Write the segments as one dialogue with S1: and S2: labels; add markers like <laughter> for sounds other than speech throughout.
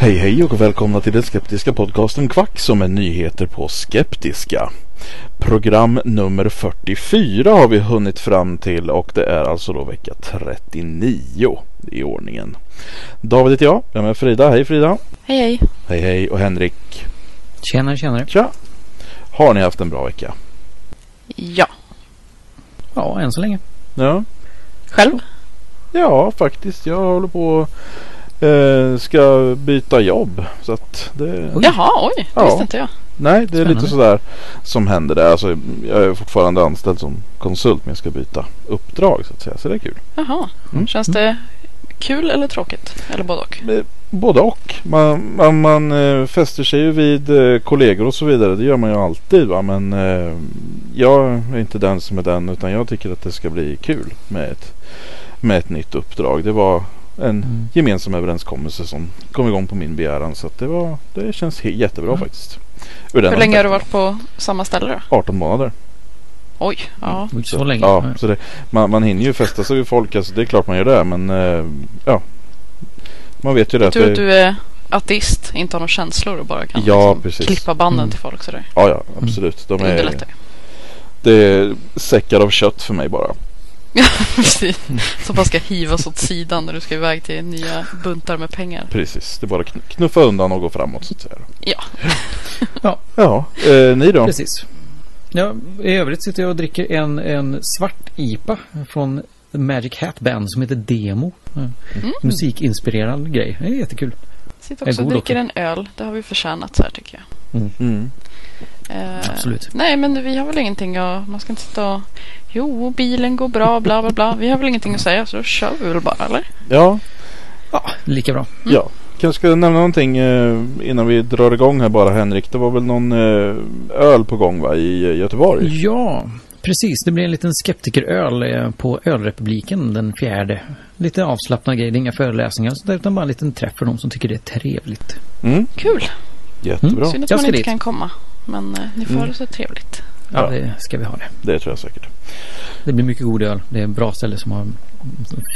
S1: Hej hej och välkomna till den skeptiska podcasten Kvack som är nyheter på skeptiska. Program nummer 44 har vi hunnit fram till och det är alltså då vecka 39 i ordningen. David heter jag, jag är med Frida. Hej Frida!
S2: Hej hej!
S1: Hej hej och Henrik.
S3: Tjenare, tjenare.
S1: Tja! Har ni haft en bra vecka?
S2: Ja.
S3: Ja, än så länge.
S1: Ja,
S2: Själv?
S1: ja faktiskt. Jag håller på eh, ska byta jobb. Så att det...
S3: Oj.
S2: Jaha, oj. Det
S1: Ja.
S2: visste inte jag.
S1: Nej, det är lite
S3: Spännande.
S1: sådär som händer där. Alltså, jag är fortfarande anställd som konsult men jag ska byta uppdrag så att säga. Så det är kul.
S2: Jaha.
S1: Mm.
S2: Känns det kul eller tråkigt? Eller både och?
S1: Eh, Både och. Man, man, man eh, fäster sig ju vid eh, kollegor och så vidare. Det gör man ju alltid. Va? Men jag är inte den som är den. Utan jag tycker att det ska bli kul med ett, med ett nytt uppdrag. Det var en
S3: Mm.
S1: gemensam överenskommelse som kom igång på min begäran. Så att det, var, det känns jättebra
S3: Mm.
S1: faktiskt.
S2: Hur länge har du
S1: aspekten.
S2: varit på samma ställe då?
S1: 18 månader.
S2: Oj, ja.
S3: Oj, så länge.
S1: Ja, så det, man, man hinner ju fästa sig vid folk. Alltså, det är klart man gör det. Men eh, ja. Man vet ju det. att
S2: Tur att
S1: det
S2: du är ateist, inte har några känslor och bara kan
S1: Ja,
S2: liksom klippa banden
S3: Mm.
S2: till folk sådär.
S1: Ja, ja, absolut. De
S2: Det
S1: är, det är säckar av kött för mig bara.
S2: Ja, <laughs> precis. Som bara ska hivas åt sidan när du ska iväg till nya buntar med pengar.
S1: Precis. Det är bara kn- knuffa undan och gå framåt så att säga. <laughs>
S2: Ja.
S1: Ja, eh, ni då?
S3: Precis. Ja, I övrigt sitter jag och dricker en, en svart IPA från The Magic Hat Band som heter Demo. Ja.
S2: Mm.
S3: Musikinspirerad grej. Det är jättekul.
S2: Sitter
S3: Är
S2: också och dricker
S3: också.
S2: en öl. Det har vi förtjänat så här tycker jag.
S1: Mm.
S2: Eh,
S3: Absolut.
S2: Nej, men vi har väl ingenting att... Man ska inte sitta och... Jo, bilen går bra, bla bla bla. Vi har väl ingenting att säga så då kör vi väl bara, eller?
S1: Ja,
S3: Ja, lika bra.
S1: ja. Kanske ska nämna någonting eh, innan vi drar igång här bara Henrik. Det var väl någon eh, öl på gång va i eh, Göteborg?
S3: Ja, precis. Det blir en liten skeptikeröl eh, på Ölrepubliken den fjärde. Lite avslappnad grej. Det är inga föreläsningar och sånt där, utan bara en liten träff för de som tycker det är trevligt.
S1: Mm.
S2: Kul!
S1: Jättebra.
S2: Synd att man inte
S3: dit.
S2: kan komma. Men eh, ni får
S1: Mm.
S2: ha det så trevligt.
S3: Ja,
S1: Ja.
S3: det ska vi ha det.
S1: Det tror jag säkert.
S3: Det blir mycket god öl. Det är ett bra ställe som har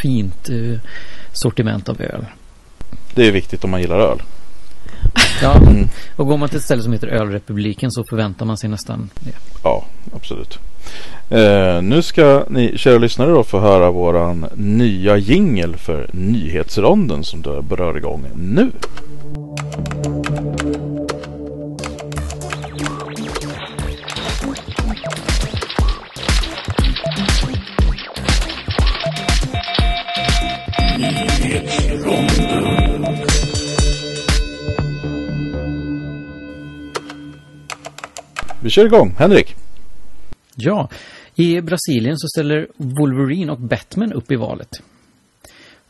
S3: fint eh, sortiment av öl.
S1: Det är viktigt om man gillar öl.
S3: Ja,
S1: Mm.
S3: och går man till ett ställe som heter Ölrepubliken så förväntar man sig nästan det.
S1: Ja, absolut. Eh, nu ska ni kära lyssnare då få höra våran nya jingel för nyhetsronden som då berör igång nu. Vi kör igång. Henrik.
S3: Ja, I Brasilien så ställer Wolverine och Batman upp i valet.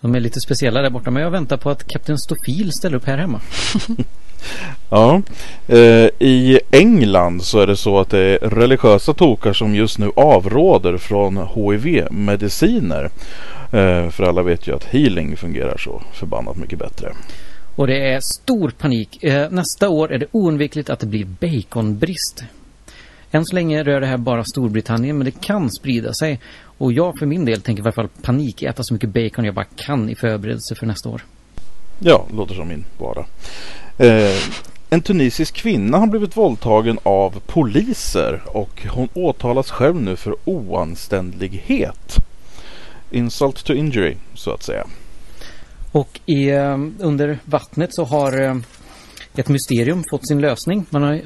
S3: De är lite speciella där borta men jag väntar på att Kapten Stofil ställer upp här hemma. <laughs>
S1: Ja, eh, i England så är det så att det är religiösa tokar som just nu avråder från HIV-mediciner. Eh, för alla vet ju att healing fungerar så förbannat mycket bättre.
S3: Och det är stor panik. Eh, nästa år är det oundvikligt att det blir baconbrist. Än så länge rör det här bara Storbritannien men det kan sprida sig. Och jag för min del tänker i alla fall panik äta så mycket bacon jag bara kan i förberedelse för nästa år.
S1: Ja, låter som min vara. Eh, en tunisisk kvinna har blivit våldtagen av poliser och hon åtalas själv nu för oanständighet. Insult to injury, så att säga.
S3: Och i, eh, under vattnet så har eh, ett mysterium fått sin lösning. Man har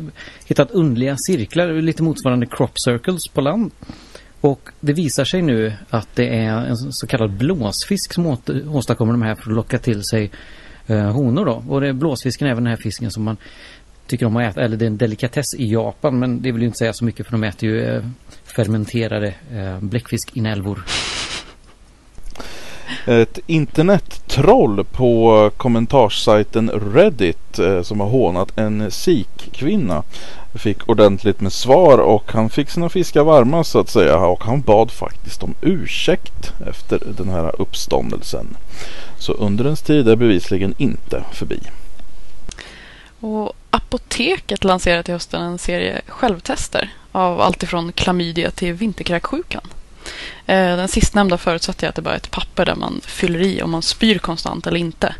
S3: hittat underliga cirklar, lite motsvarande crop circles på land. Och det visar sig nu att det är en så kallad blåsfisk som åstadkommer de här för att locka till sig eh, honor då. Och det är blåsfisken är även den här fisken som man tycker om att äta. Eller det är en delikatess i Japan men det vill ju inte säga så mycket för de äter ju eh, fermenterade eh, bläckfiskinälvor.
S1: Ett internettroll på kommentarssajten Reddit eh, som har hånat en Sikh-kvinna fick ordentligt med svar och han fick sina fiskar varma så att säga och han bad faktiskt om ursäkt efter den här uppståndelsen. Så undrens tid är bevisligen inte förbi.
S2: Och Apoteket lanserar till hösten en serie självtester av allt ifrån klamydia till vinterkräksjukan. Eh, den sistnämnda förutsätter jag att det bara är ett papper där man fyller i om man spyr konstant eller inte.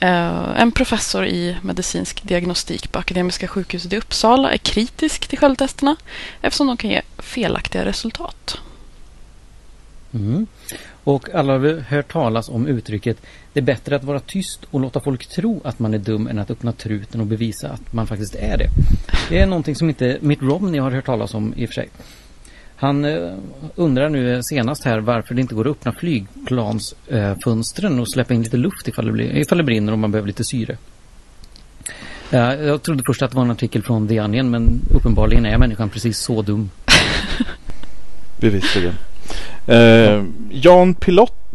S2: Eh, en professor i medicinsk diagnostik på Akademiska sjukhuset i Uppsala är kritisk till självtesterna eftersom de kan ge felaktiga resultat.
S3: Mm. Och alla har hört talas om uttrycket Det är bättre att vara tyst och låta folk tro att man är dum än att öppna truten och bevisa att man faktiskt är det. Det är någonting som inte Mitt Romney har hört talas om i och för sig. Han eh, undrar nu eh, senast här varför det inte går att öppna flygplansfönstren och släppa in lite luft ifall det, blir, ifall det brinner och man behöver lite syre. Jag trodde först att det var en artikel från The Onion men uppenbarligen är människan precis så dum. <laughs>
S1: Bevisligen. Eh, Jan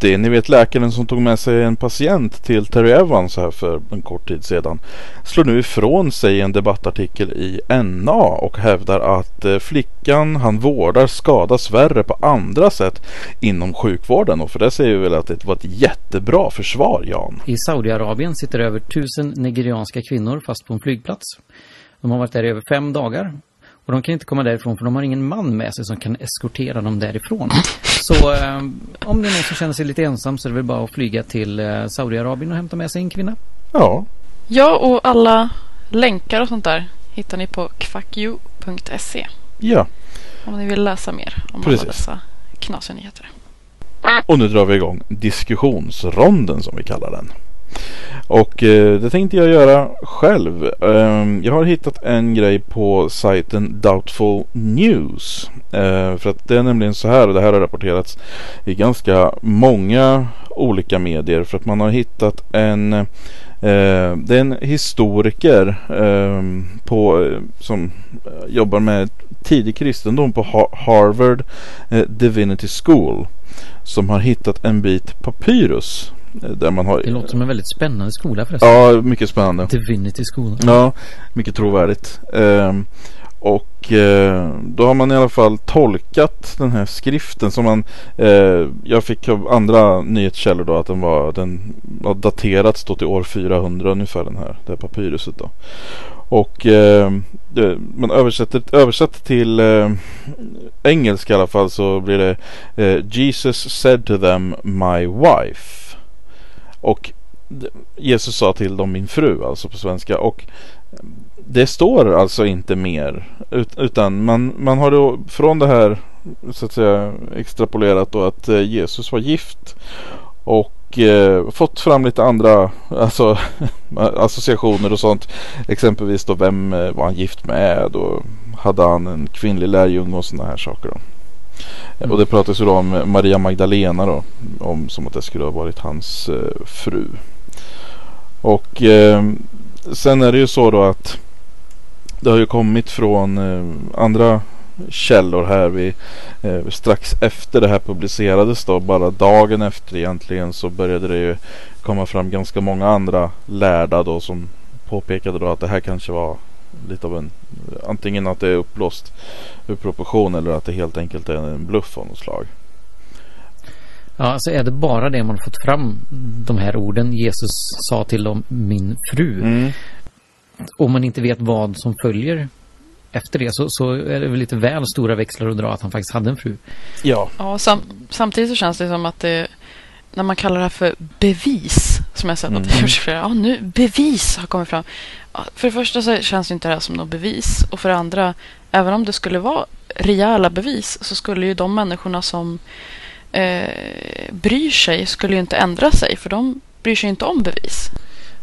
S1: Pilotti, ni vet läkaren som tog med sig en patient till Terry Evans här för en kort tid sedan, slår nu ifrån sig en debattartikel i NA och hävdar att eh, flickan han vårdar skadas värre på andra sätt inom sjukvården. Och för det säger vi väl att det var ett jättebra försvar, Jan.
S3: I Saudiarabien sitter över tusen nigerianska kvinnor fast på en flygplats. De har varit där i över fem dagar och de kan inte komma därifrån för de har ingen man med sig som kan eskortera dem därifrån. <laughs> Så eh, om det är någon som känner sig lite ensam så är det väl bara att flyga till eh, Saudiarabien och hämta med sig en kvinna.
S1: Ja.
S2: Ja, och alla länkar och sånt där hittar ni på kvacku.se.
S1: Ja.
S2: Om ni vill läsa mer om Precis. alla dessa knasiga nyheter.
S1: Och nu drar vi igång diskussionsronden som vi kallar den. Och eh, det tänkte jag göra själv. Eh, jag har hittat en grej på sajten Doubtful News. Eh, för att det är nämligen så här och det här har rapporterats i ganska många olika medier. För att man har hittat en eh, det är en historiker ehm, på, eh, som eh, jobbar med tidig kristendom på Harvard eh, Divinity School. Som har hittat en bit papyrus där man har,
S3: det låter som en väldigt spännande skola förresten.
S1: Ja, mycket spännande.
S3: Divinity skola.
S1: Ja, mycket trovärdigt. Um, och eh, då har man i alla fall tolkat den här skriften som man eh, Jag fick av andra nyhetskällor då att den var Den har daterats då till år 400 ungefär den här Det här papyruset då Och eh, man översätter översatt till eh, engelska i alla fall så blir det eh, Jesus said to them my wife och Jesus sa till dem min fru, alltså på svenska. Och det står alltså inte mer. Utan man, man har då från det här så att säga extrapolerat då att eh, Jesus var gift. Och eh, fått fram lite andra alltså, <laughs> associationer och sånt. Exempelvis då vem eh, var han gift med och hade han en kvinnlig lärjunge och sådana här saker. Då. Mm. Och det pratas ju då om eh, Maria Magdalena då. Om, som att det skulle ha varit hans eh, fru. Och eh, sen är det ju så då att det har ju kommit från eh, andra källor här. Vi, eh, strax efter det här publicerades då, bara dagen efter egentligen så började det ju komma fram ganska många andra lärda då som påpekade då att det här kanske var lite av en antingen att det är uppblåst ur proportion eller att det helt enkelt är en bluff av något slag.
S3: Ja, alltså är det bara det man fått fram de här orden Jesus sa till dem min fru.
S1: Mm.
S3: Om man inte vet vad som följer efter det så, så är det väl lite väl stora växlar att dra att han faktiskt hade en fru.
S1: Ja.
S2: Ja, sam samtidigt så känns det som att det när man kallar det här för bevis som jag sett att det
S1: Mm.
S2: görs flera. Ja, nu bevis har kommit fram. För det första så känns ju inte det här som något bevis och för det andra, även om det skulle vara rejäla bevis så skulle ju de människorna som eh, bryr sig skulle ju inte ändra sig för de bryr sig inte om bevis.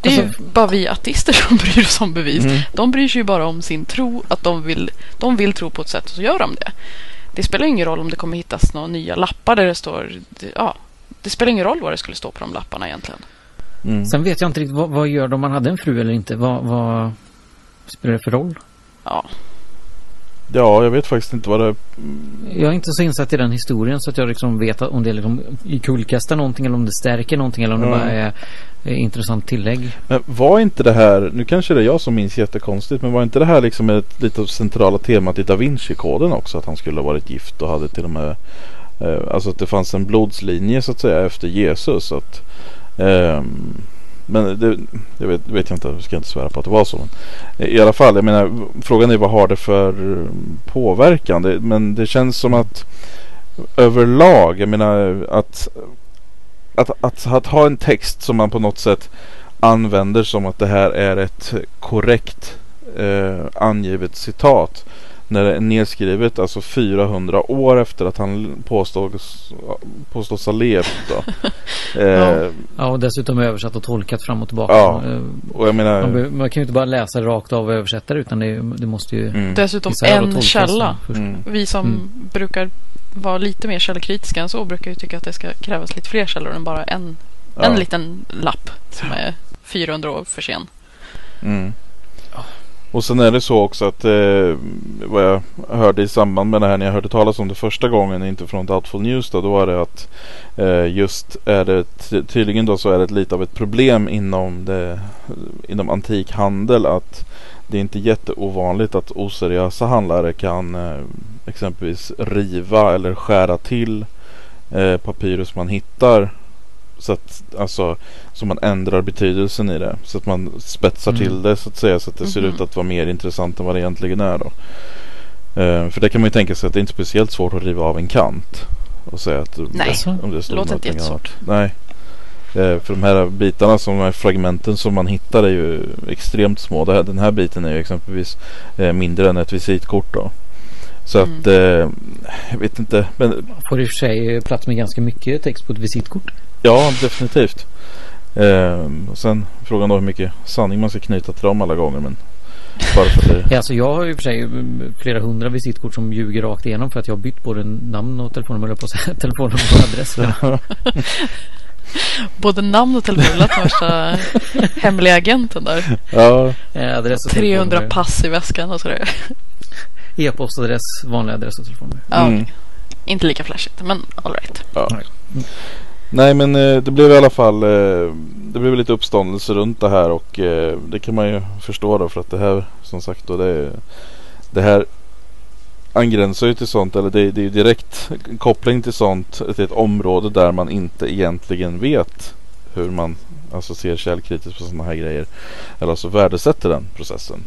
S2: Det är
S3: Alltså-
S2: ju bara vi ateister <laughs> som bryr oss om bevis.
S1: Mm.
S2: De bryr sig ju bara om sin tro, att de vill, de vill tro på ett sätt och så gör de det. Det spelar ingen roll om det kommer hittas några nya lappar där det står, det- ja, det spelar ingen roll vad det skulle stå på de lapparna egentligen.
S1: Mm.
S3: Sen vet jag inte riktigt vad, vad gör de om man hade en fru eller inte? Vad, vad spelar det för roll?
S2: Ja,
S1: Ja, jag vet faktiskt inte vad det
S3: Jag är inte så insatt i den historien så att jag liksom vet om det liksom kullkastar någonting eller om det stärker någonting eller om det
S1: Ja.
S3: bara är, är intressant tillägg.
S1: Men var inte det här, nu kanske det är jag som minns jättekonstigt, men var inte det här liksom ett lite centrala temat i Da Vinci-koden också? Att han skulle ha varit gift och hade till och med, eh, alltså att det fanns en blodslinje så att säga efter Jesus. Att, Ehm, men det, det vet, det vet jag inte, jag ska inte svära på att det var så. Men eh, I alla fall, jag menar, frågan är vad har det för mm, påverkan? Det, men det känns som att överlag, jag menar att att, att, att ha en text som man på något sätt använder som att det här är ett korrekt eh, angivet citat. När det är nedskrivet alltså 400 år efter att han påstås, påstås ha levt. Då. <laughs> Eh,
S2: Ja.
S3: Ja, och dessutom översatt och tolkat fram och tillbaka.
S1: Ja.
S3: Eh,
S1: Och jag menar...
S3: Man, man kan ju inte bara läsa rakt av och översätta det utan det, det måste ju
S1: Mm,
S2: dessutom en källa.
S1: mm,
S2: Vi som
S3: Mm.
S2: brukar vara lite mer källkritiska än så brukar ju tycka att det ska krävas lite fler källor än bara en,
S1: ja,
S2: en liten lapp som är 400 år för sen.
S1: Och sen är det så också att eh, vad jag hörde i samband med det här när jag hörde talas om det första gången, inte från Doubtful News då, då var det att eh, just är det tydligen då så är det lite av ett problem inom, det, inom antik handel att det är inte jätteovanligt att oseriösa handlare kan eh, exempelvis riva eller skära till eh, papyrus man hittar så att alltså så man ändrar betydelsen i det. Så att man spetsar
S3: Mm.
S1: till det så att säga. Så att det ser
S2: Mhm.
S1: ut att vara mer intressant än vad det egentligen är då. Eh, för det kan man ju tänka sig att det är inte speciellt svårt att riva av en kant. Och säga att
S2: Nej,
S1: om det står
S2: låter inte jättesvårt.
S1: Nej. Eh, för de här bitarna som de här fragmenten som man hittar är ju extremt små. Det här, den här biten är ju exempelvis eh, mindre än ett visitkort då. Så
S2: Mm.
S1: att eh, jag vet inte. Men
S3: Får i och för sig plats med ganska mycket text på ett visitkort.
S1: Ja, definitivt. Ehm, och sen frågan då hur mycket sanning man ska knyta till dem alla gånger. Men bara för att det...
S3: Ja, alltså jag har ju för sig mm, flera hundra visitkort som ljuger rakt igenom för att jag har bytt både namn och telefonnummer på <laughs> telefonnummer och adress. <laughs>
S2: Både namn och telefon lät värsta <laughs> hemliga agenten där.
S1: Ja,
S3: Eh, adress och
S2: 300
S3: telefonnummer.
S2: pass i väskan och sådär.
S3: E-postadress, vanlig adress och telefonnummer.
S2: Ja,
S1: Mm.
S2: okej. Inte lika flashigt, men all right.
S1: ja.
S3: Nej
S1: men eh, det blev i alla fall eh, Det blev lite uppståndelse runt det här och eh, det kan man ju förstå då för att det här som sagt då det, det här angränsar ju till sånt eller det, det är ju direkt koppling till sånt till ett område där man inte egentligen vet hur man alltså ser källkritiskt på sådana här grejer. Eller alltså värdesätter den processen.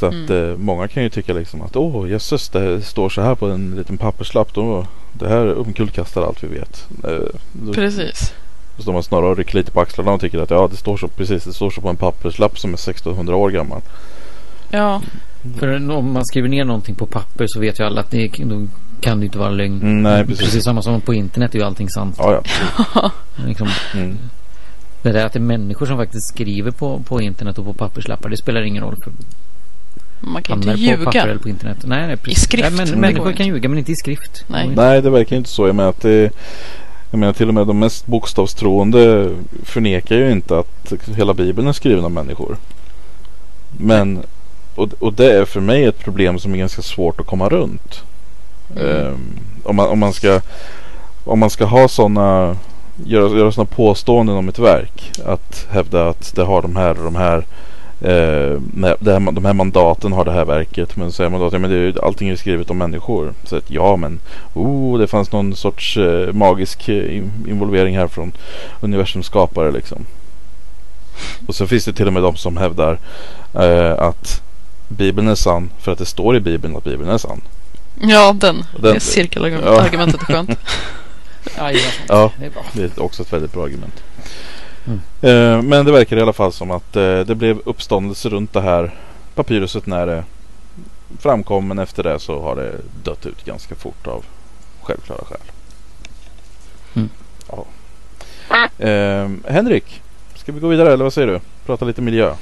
S1: Så att
S2: Mm.
S1: eh, många kan ju tycka liksom att åh jösses det står så här på en liten papperslapp. Då, det här omkullkastar allt vi vet. Eh, då,
S2: Precis.
S1: då står man snarare rycker lite på axlarna och tycker att ja det står så precis det står så på en papperslapp som är 1600 år gammal.
S2: Ja,
S3: För om man skriver ner någonting på papper så vet ju alla att det då kan det inte vara lögn.
S1: Mm, nej precis.
S3: Precis samma som på internet är ju allting sant.
S1: Ja, ja. <laughs>
S3: Liksom,
S1: Mm.
S3: det där att det är människor som faktiskt skriver på, på internet och på papperslappar det spelar ingen roll.
S2: Man kan inte
S3: på papper
S2: ljuga.
S3: eller på internet. Nej, nej precis.
S2: skrift,
S3: Nej, men, människor kan ljuga men inte i skrift.
S2: Nej.
S1: Nej det verkar inte så. Jag menar att det jag menar till och med de mest bokstavstroende förnekar ju inte att hela bibeln är skriven av människor. Men och, och det är för mig ett problem som är ganska svårt att komma runt. Um, om, man, om, man ska, om man ska ha sådana göra, göra sådana påståenden om ett verk. Att hävda att det har de här och de här här, de här mandaten har det här verket. Men säger man då att ja, men det är, allting är skrivet om människor. Så att ja men oh, det fanns någon sorts eh, magisk eh, involvering här från universums skapare liksom. Och så finns det till och med de som hävdar eh, att Bibeln är sann för att det står i Bibeln att Bibeln är sann.
S2: Ja, den. den det cirkelargumentet ja. är skönt. <laughs>
S1: ja, det är också ett väldigt bra argument. Mm. Eh, men det verkar i alla fall som att eh, det blev uppståndelse runt det här papyruset när det framkom. Men efter det så har det dött ut ganska fort av självklara skäl. Mm. Ja. Eh, Henrik, ska vi gå vidare eller vad säger du? Prata lite miljö.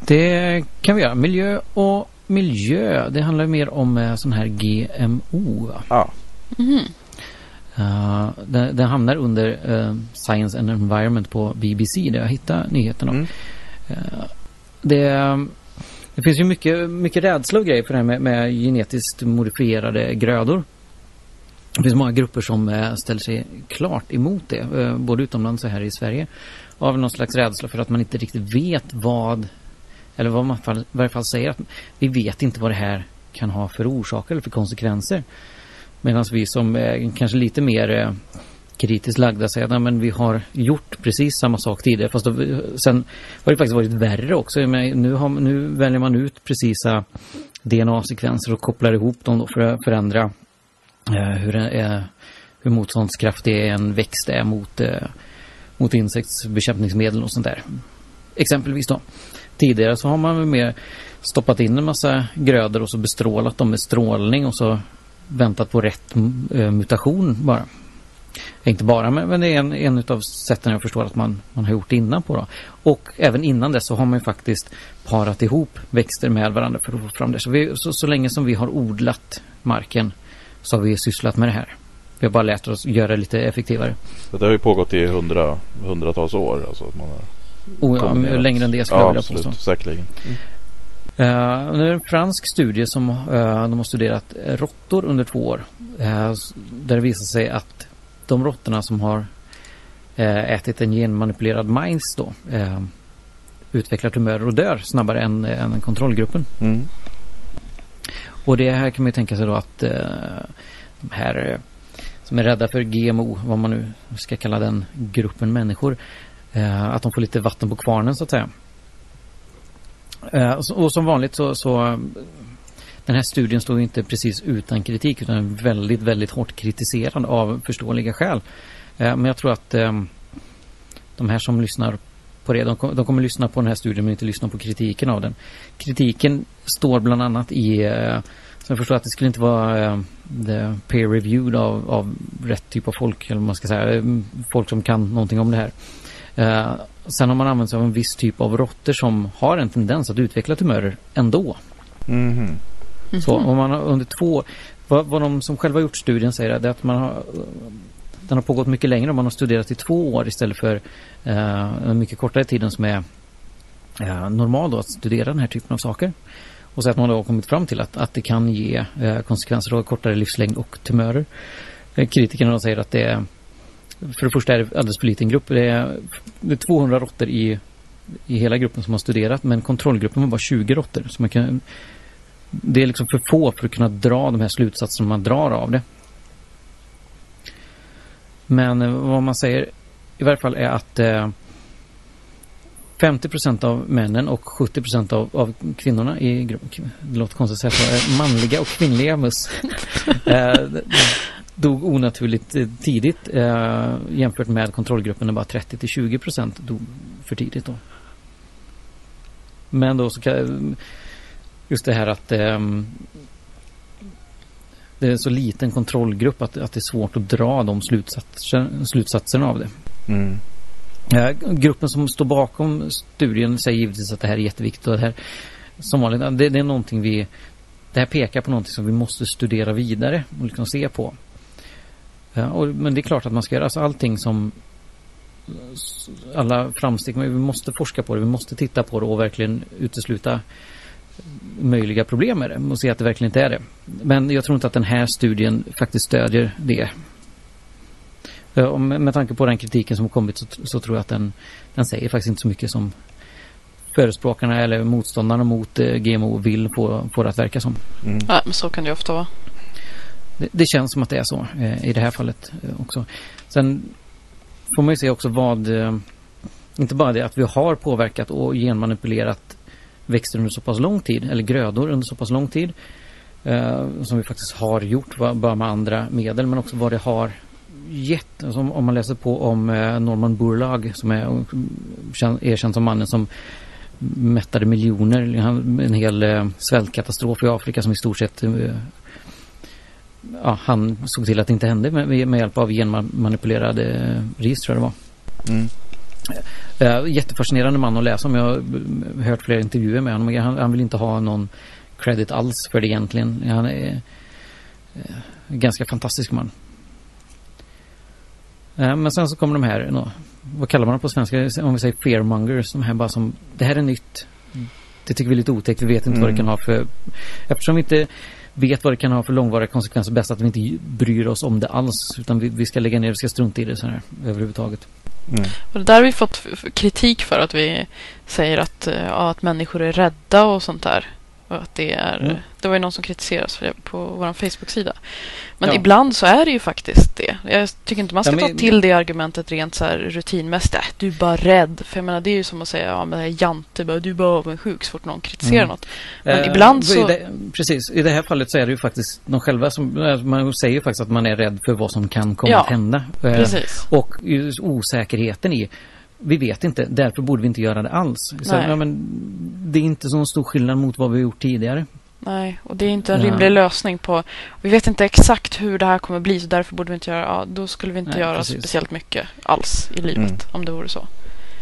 S3: Det kan vi göra. Miljö och miljö. Det handlar mer om eh, sån här GMO.
S1: Ja.
S3: Mm. Uh, den, den, hamnar under uh, Science and Environment på BBC där jag hittar nyheterna. Mm. Uh, det, det, finns ju mycket, mycket rädsla och grejer för det här med, med genetiskt modifierade grödor. Det finns många grupper som ställer sig klart emot det, både utomlands och här i Sverige. Av någon slags rädsla för att man inte riktigt vet vad, eller vad man i varje fall säger att vi vet inte vad det här kan ha för orsaker eller för konsekvenser. Medan vi som är kanske lite mer eh, kritiskt lagda säger att men vi har gjort precis samma sak tidigare. Fast då, sen har det faktiskt varit värre också. Men nu, har, nu väljer man ut precisa DNA-sekvenser och kopplar ihop dem för att förändra eh, hur, eh, hur motståndskraftig en växt är mot, eh, mot insektsbekämpningsmedel och sånt där. Exempelvis då. Tidigare så har man mer stoppat in en massa grödor och så bestrålat dem med strålning och så väntat på rätt äh, mutation bara. Inte bara, men, men det är en, en av sätten jag förstår att man, man har gjort innan på. Då. Och även innan det så har man ju faktiskt parat ihop växter med varandra för att få fram det. Så, vi, så, så länge som vi har odlat marken så har vi sysslat med det här. Vi har bara lärt oss göra det lite effektivare.
S1: Det har ju pågått i hundra, hundratals år. Alltså att man har
S3: oh, ja, längre än det skulle ja, jag vilja påstå.
S1: Säkerligen. Mm.
S3: Uh, det är en fransk studie som uh, de har studerat råttor under två år. Uh, där det visar sig att de råttorna som har ätit en genmanipulerad majs då utvecklar tumörer och dör snabbare än, än kontrollgruppen. Mm. Och det här kan man ju tänka sig då att de här som är rädda för GMO, vad man nu ska kalla den gruppen människor, att de får lite vatten på kvarnen så att säga. Eh, och som vanligt så, så eh, den här studien står inte precis utan kritik utan är väldigt, väldigt hårt kritiserad av förståeliga skäl. Eh, men jag tror att de här som lyssnar på det, de, kom, de, kommer lyssna på den här studien men inte lyssna på kritiken av den. Kritiken står bland annat i, uh, så jag förstår att det skulle inte vara peer reviewed av, av rätt typ av folk, eller man ska säga, folk som kan någonting om det här. Sen har man använt sig av en viss typ av råttor som har en tendens att utveckla tumörer ändå.
S1: Mm -hmm. Mm
S3: -hmm. Så om man har under två, vad, vad de som själva gjort studien säger är att man har den har pågått mycket längre och man har studerat i två år istället för en mycket kortare tiden som är uh, normal då att studera den här typen av saker. Och så att man då har kommit fram till att, att det kan ge uh, konsekvenser av kortare livslängd och tumörer. kritikerna säger att det är för det första är det alldeles för liten grupp. Det är, det är 200 råttor i, i hela gruppen som har studerat men kontrollgruppen var bara 20 råttor. Så man kan, det är liksom för få för att kunna dra de här slutsatserna man drar av det. Men eh, vad man säger i varje fall är att eh, 50% av männen och 70 av, av kvinnorna i gruppen, det låter konstigt att säga manliga och kvinnliga mus. <laughs> eh, dog onaturligt eh, tidigt eh, jämfört med kontrollgruppen där bara 30 till 20 procent dog för tidigt då. Men då så kan, just det här att eh, det är så liten kontrollgrupp att, att det är svårt att dra de slutsatser, slutsatserna av det. Mm. Eh, gruppen som står bakom studien säger givetvis att det här är jätteviktigt och det här som vanligt, det, det är någonting vi det här pekar på någonting som vi måste studera vidare och liksom se på. Ja, och, men det är klart att man ska göra alltså allting som alla framsteg. Men vi måste forska på det. Vi måste titta på det och verkligen utesluta möjliga problem med det och se att det verkligen inte är det. Men jag tror inte att den här studien faktiskt stödjer det. Och med tanke på den kritiken som har kommit så, så, tror jag att den, den säger faktiskt inte så mycket som förespråkarna eller motståndarna mot eh, GMO vill få, få det att verka som.
S2: Mm. Ja, men så kan det ofta vara.
S3: Det, det, känns som att det är så eh, i det här fallet eh, också. Sen får man ju se också vad, eh, inte bara det att vi har påverkat och genmanipulerat växter under så pass lång tid, eller grödor under så pass lång tid, eh, som vi faktiskt har gjort, bara med andra medel, men också vad det har gett. Alltså om man läser på om eh, Norman Burlag som är erkänd som mannen som mättade miljoner, en hel eh, svältkatastrof i Afrika som i stort sett eh, ja, han såg till att det inte hände med, med hjälp av genmanipulerade ris tror jag det var. Mm. Uh, jättefascinerande man att läsa om. Jag har hört flera intervjuer med honom. Han, han vill inte ha någon credit alls för det egentligen. Han är uh, ganska fantastisk man. Uh, men sen så kommer de här, no, vad kallar man dem på svenska? Om vi säger fearmongers. De här bara som, det här är nytt. Det tycker vi är lite otäckt. Vi vet inte mm. vad det mm. kan ha för... Eftersom vi inte vet vad det kan ha för långvariga konsekvenser. Bäst att vi inte bryr oss om det alls. Utan vi, vi ska lägga ner, vi ska strunta i det så här överhuvudtaget.
S2: Mm. Och det där har vi fått kritik för att vi säger att, eh, ja, att människor är rädda och sånt där. Att det, är, mm. det var ju någon som kritiserades för det på vår Facebook-sida. Men ja. ibland så är det ju faktiskt det. Jag tycker inte man ska ja, men, ta till det argumentet rent så här rutinmässigt. Äh, du är bara rädd. För jag menar, det är ju som att säga ja, men Jante, bara, du är bara avundsjuk så fort någon kritiserar mm. något. Men eh, ibland så...
S3: I det, precis, i det här fallet så är det ju faktiskt de själva som... Eh, man säger ju faktiskt att man är rädd för vad som kan komma ja, att hända.
S2: Eh, precis.
S3: Och osäkerheten i vi vet inte, därför borde vi inte göra det alls. Så, ja, men, det är inte så stor skillnad mot vad vi har gjort tidigare.
S2: Nej, och det är inte en rimlig ja. lösning på... Vi vet inte exakt hur det här kommer bli så därför borde vi inte göra... Ja, då skulle vi inte Nej, göra precis. speciellt mycket alls i livet mm. om det vore så.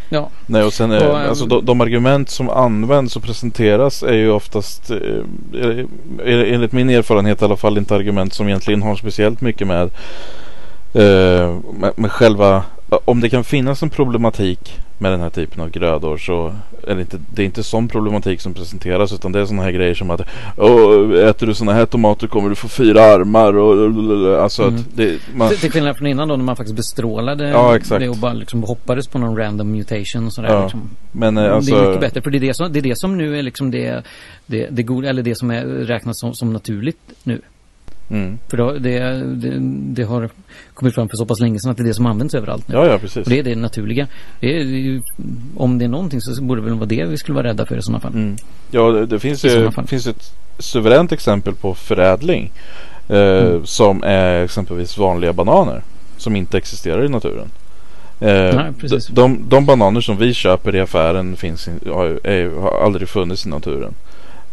S1: Ja. Nej, och sen är, och, alltså, de, de, argument som används och presenteras är ju oftast eh, enligt min erfarenhet i alla fall inte argument som egentligen har speciellt mycket med, eh, med, med själva om det kan finnas en problematik med den här typen av grödor så är det inte, det är inte sån problematik som presenteras utan det är sådana här grejer som att äter du sådana här tomater kommer du få fyra armar och alltså mm. att det,
S3: man... Till skillnad från innan då när man faktiskt bestrålade ja, exakt. det och bara liksom hoppades på någon random mutation och sådär. Ja. Liksom.
S1: Men,
S3: alltså... Det är
S1: alltså-
S3: mycket bättre för det är det som, det är det som nu är liksom det, det, det goda eller det som är räknas som, som naturligt nu. Mm. För då, det, det, det, har kommit fram för så pass länge sedan att det är det som används överallt nu.
S1: Ja, ja, precis.
S3: Och det är det naturliga. Det är, om det är någonting så borde det väl vara det vi skulle vara rädda för i sådana fall. Mm.
S1: Ja, det, det finns ju finns ett suveränt exempel på förädling. Eh, mm. Som är exempelvis vanliga bananer. Som inte existerar i naturen. Eh, Nej, de, de, de, bananer som vi köper i affären finns, har, är, har aldrig funnits i naturen.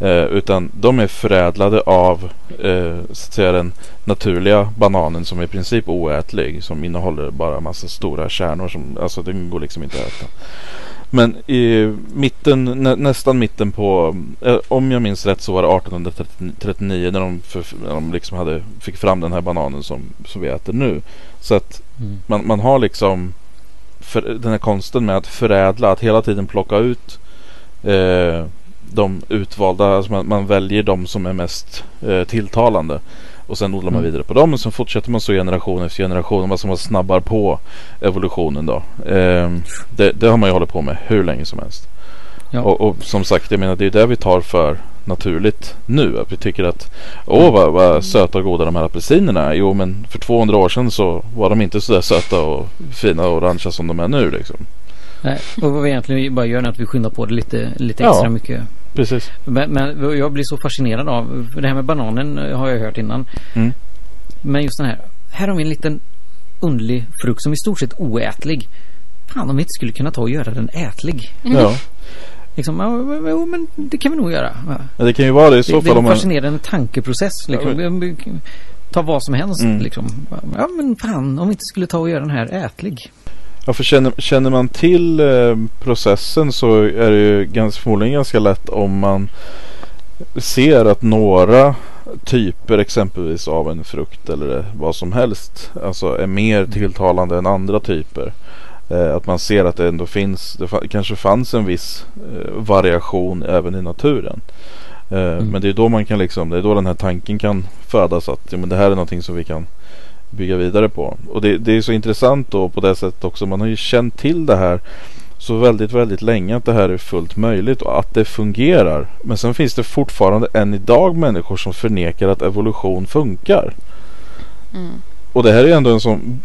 S1: Eh, utan de är förädlade av eh, så att säga, den naturliga bananen som är i princip oätlig. Som innehåller bara massa stora kärnor. Som, alltså den går liksom inte att äta. Men i mitten, nä, nästan mitten på, eh, om jag minns rätt så var det 1839 när de, för, när de liksom hade, fick fram den här bananen som, som vi äter nu. Så att mm. man, man har liksom för, den här konsten med att förädla, att hela tiden plocka ut eh, de utvalda, alltså man, man, väljer de som är mest eh, tilltalande. Och sen odlar man mm. vidare på dem och sen fortsätter man så generation efter generation. Alltså man snabbar på evolutionen då. Eh, det, det, har man ju hållit på med hur länge som helst. Ja. Och, och, som sagt, jag menar det är det vi tar för naturligt nu. Att vi tycker att åh vad, vad söta och goda de här apelsinerna är. Jo men för 200 år sedan så var de inte så där söta och fina och orangea som de är nu liksom.
S3: Nej, och vad vi egentligen bara gör är att vi skyndar på det lite, lite extra ja, mycket.
S1: Precis.
S3: Men, men, jag blir så fascinerad av, det här med bananen har jag hört innan. Mm. Men just den här, här har vi en liten underlig frukt som är i stort sett oätlig. Fan om vi inte skulle kunna ta och göra den ätlig.
S1: Mm. Ja.
S3: Liksom, ja, men det kan vi nog göra.
S1: Ja, det kan ju vara det i så
S3: fall.
S1: Det är
S3: en fascinerande tankeprocess. Liksom. Ja, ta vad som helst. Mm. Liksom. Ja men fan om vi inte skulle ta och göra den här ätlig.
S1: Ja, för känner, känner man till eh, processen så är det ju ganska, förmodligen ganska lätt om man ser att några typer exempelvis av en frukt eller vad som helst alltså är mer tilltalande än andra typer. Eh, att man ser att det ändå finns, det fa- kanske fanns en viss eh, variation även i naturen. Eh,
S3: Mm.
S1: Men det är då man kan liksom, det är då den här tanken kan födas att ja, men det här är någonting som vi kan bygga vidare på. Och det, det är så intressant då på det sättet också. Man har ju känt till det här så väldigt, väldigt länge att det här är fullt möjligt och att det fungerar. Men sen finns det fortfarande än idag människor som förnekar att evolution funkar.
S2: Mm.
S1: Och det här är ändå en sån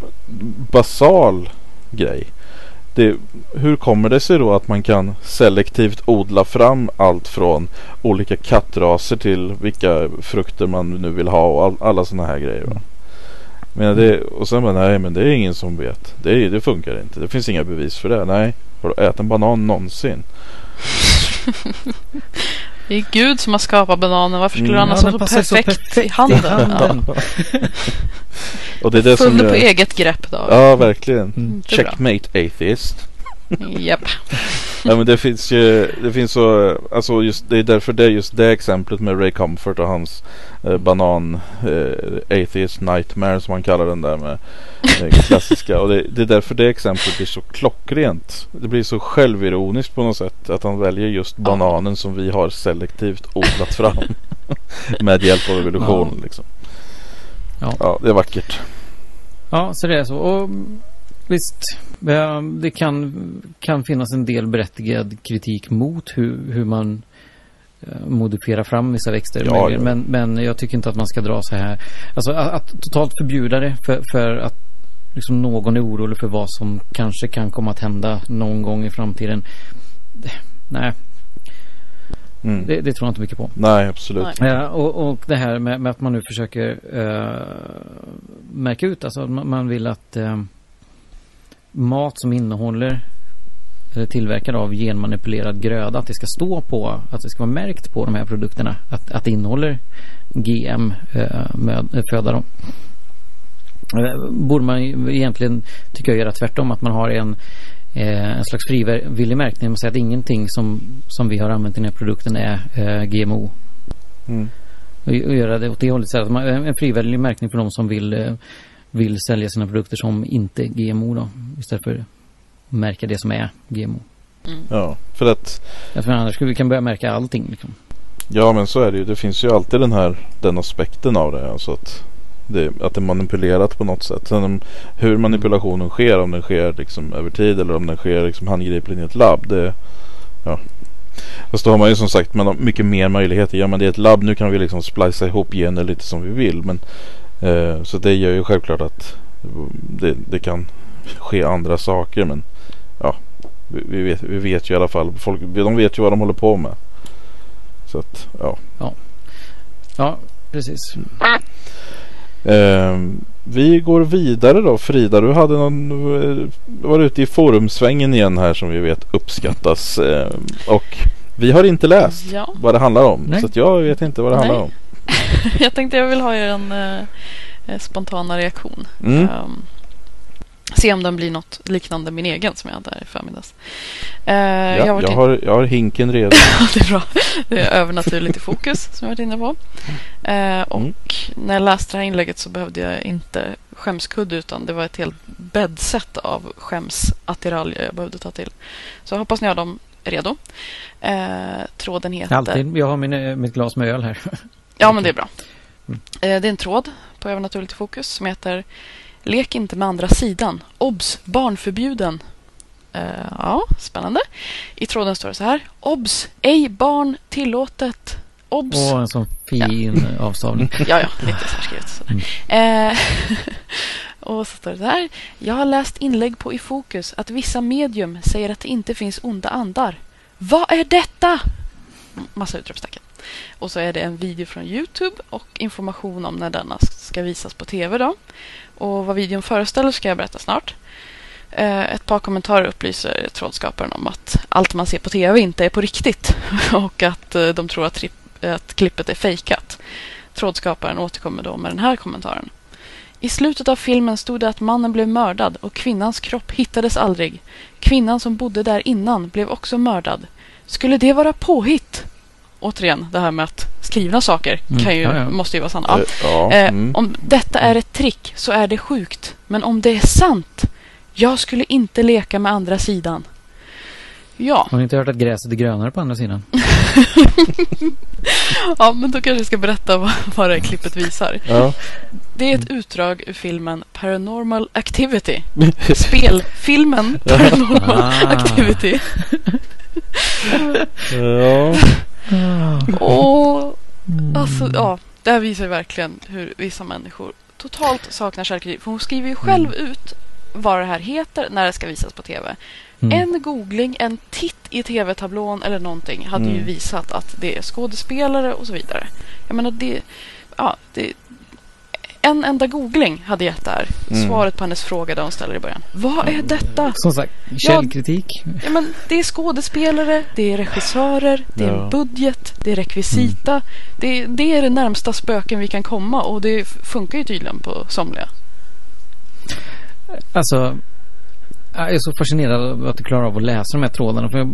S1: basal grej. Det, hur kommer det sig då att man kan selektivt odla fram allt från olika kattraser till vilka frukter man nu vill ha och all, alla sådana här grejer. Va? Men det, och sen bara, nej men det är ingen som vet. Det, är, det funkar inte. Det finns inga bevis för det. Nej, har du ätit en banan någonsin? <laughs>
S2: Det är Gud som har skapat bananen. Varför skulle
S1: Mm.
S2: han ha
S3: Ja,
S2: så, så perfekt, i handen? <laughs>
S3: handen.
S1: Och det är det som
S2: Full på
S1: gör...
S2: eget grepp då.
S1: Ja, verkligen.
S3: Mm.
S1: Checkmate atheist.
S2: Japp. <laughs>
S1: Ja men det finns ju, det finns så, alltså just, det är därför det är just det exemplet med Ray Comfort och hans eh, banan eh, Atheist Nightmare som han kallar den där med eh, klassiska. Och det, det är därför det exemplet blir så klockrent. Det blir så självironiskt på något sätt att han väljer just
S2: Ja.
S1: bananen som vi har selektivt odlat fram. <laughs> med hjälp av evolution
S3: Ja.
S1: liksom.
S3: Ja.
S1: ja, det är vackert.
S3: Ja, så det är så. Och visst, det kan, kan finnas en del berättigad kritik mot hur, hur man eh, modifierar fram vissa växter.
S1: Ja, ja.
S3: Men, men jag tycker inte att man ska dra så här. Alltså att, att totalt förbjuda det för, för att liksom någon är orolig för vad som kanske kan komma att hända någon gång i framtiden. Nej,
S1: Mm.
S3: det, det tror jag inte mycket på.
S1: Nej, absolut.
S2: Nej.
S3: Ja, och, och det här med, med att man nu försöker eh, märka ut, alltså man, man vill att eh, mat som innehåller eller tillverkad av genmanipulerad gröda, att det ska stå på, att det ska vara märkt på de här produkterna, att, att det innehåller GM eh, eh, föda. Eh, borde man egentligen, tycker jag, göra tvärtom, att man har en eh, en slags frivillig märkning. Man säger att ingenting som, som vi har använt i den här produkten är eh, GMO.
S1: Mm.
S3: Och, och göra det åt det hållet. Så att man, en frivillig märkning för de som vill, eh, vill sälja sina produkter som inte är GMO då. Istället för att märka det som är GMO.
S2: Mm.
S1: Ja, för att
S3: Jag tror annars skulle vi kan börja märka allting. Liksom.
S1: Ja men så är det ju. Det finns ju alltid den här den aspekten av det. Alltså att det, att det är manipulerat på något sätt. Sen om, hur manipulationen sker. Om den sker liksom över tid eller om den sker liksom handgripligen i ett labb. Det, ja. Fast då har man ju som sagt man har mycket mer möjligheter. Ja men det är ett labb. Nu kan vi liksom splicea ihop gener lite som vi vill. Men, eh, så det gör ju självklart att det, det kan ske andra saker. Men ja, vi, vi, vet, vi vet ju i alla fall. Folk, de vet ju vad de håller på med. Så att ja.
S3: Ja, precis.
S1: Ehm, vi går vidare då. Frida, du hade någon, eh, var ute i forumsvängen igen här som vi vet uppskattas. Ehm, och vi har inte läst
S2: Ja,
S1: vad det handlar om.
S3: Nej.
S1: Så att jag vet inte vad det
S2: Nej.
S1: handlar om. <laughs>
S2: jag tänkte jag vill ha er en eh, eh, spontana reaktion.
S1: Mm.
S2: Ehm, se om den blir något liknande min egen som jag hade här i förmiddags. Uh,
S1: Ja,
S2: jag har
S1: jag, har, jag har hinken redo. <laughs>
S2: det är bra. Det är övernaturligt i fokus som jag varit inne på. Eh, och
S1: Mm.
S2: när jag läste det här inlägget så behövde jag inte skämskudde utan det var ett helt bäddset av skämsattiraljer jag behövde ta till. Så jag hoppas ni har dem redo. Eh, tråden heter...
S3: Alltid. Jag har min, mitt glas med öl här.
S2: Ja, men det är bra.
S3: Mm.
S2: Eh, det är en tråd på Övernaturligt i fokus som heter Lek inte med andra sidan. Obs! Barnförbjuden. Eh, ja, spännande. I tråden står det så här. Obs! Ej barn tillåtet. Obs!
S3: Och en sån fin <laughs> avstavning. <laughs>
S2: Ja, ja, lite särskrivet. sådär. Eh, <laughs> och så står det så här. Jag har läst inlägg på i fokus att vissa medium säger att det inte finns onda andar. Vad är detta? Massa utropstecken. Och så är det en video från Youtube och information om när denna ska visas på TV. Då. Och vad videon föreställer ska jag berätta snart. Eh, ett par kommentarer upplyser trådskaparen om att allt man ser på TV inte är på riktigt <laughs> och att eh, de tror att, att klippet är fejkat. Trådskaparen återkommer då med den här kommentaren. I slutet av filmen stod det att mannen blev mördad och kvinnans kropp hittades aldrig. Kvinnan som bodde där innan blev också mördad. Skulle det vara påhitt? Återigen, det här med att skrivna saker
S3: Mm,
S2: kan ju,
S3: ja, ja.
S2: måste ju vara sant. Ja.
S1: Eh, ja,
S2: Eh,
S1: mm.
S2: Om detta är ett trick så är det sjukt. Men om det är sant? Jag skulle inte leka med andra sidan. Ja,
S3: Har ni inte hört att gräset är grönare på andra sidan? <laughs>
S2: ja men då kanske jag ska berätta vad, vad det här klippet visar.
S1: Ja.
S2: Det är ett utdrag ur filmen Paranormal Activity. <laughs> Spelfilmen Paranormal
S3: Ah.
S2: Activity.
S1: ja.
S2: Och alltså, ja, det här visar ju verkligen hur vissa människor totalt saknar. För hon skriver ju själv ut vad det här heter när det ska visas på tv.
S3: Mm.
S2: En googling, en titt i tv-tablån eller någonting hade ju
S1: Mm.
S2: visat att det är skådespelare och så vidare. Jag menar, det... Ja, det en enda googling hade gett det här.
S1: Mm.
S2: Svaret på hennes fråga där hon ställer i början. Vad är detta?
S3: Som sagt, källkritik.
S2: Ja, men det är skådespelare, det är regissörer, det är
S1: Ja.
S2: en budget, det är rekvisita. Det, det är det närmsta spöken vi kan komma och det funkar ju tydligen på somliga.
S3: Alltså, jag är så fascinerad av att du klarar av att läsa de här trådarna. För jag,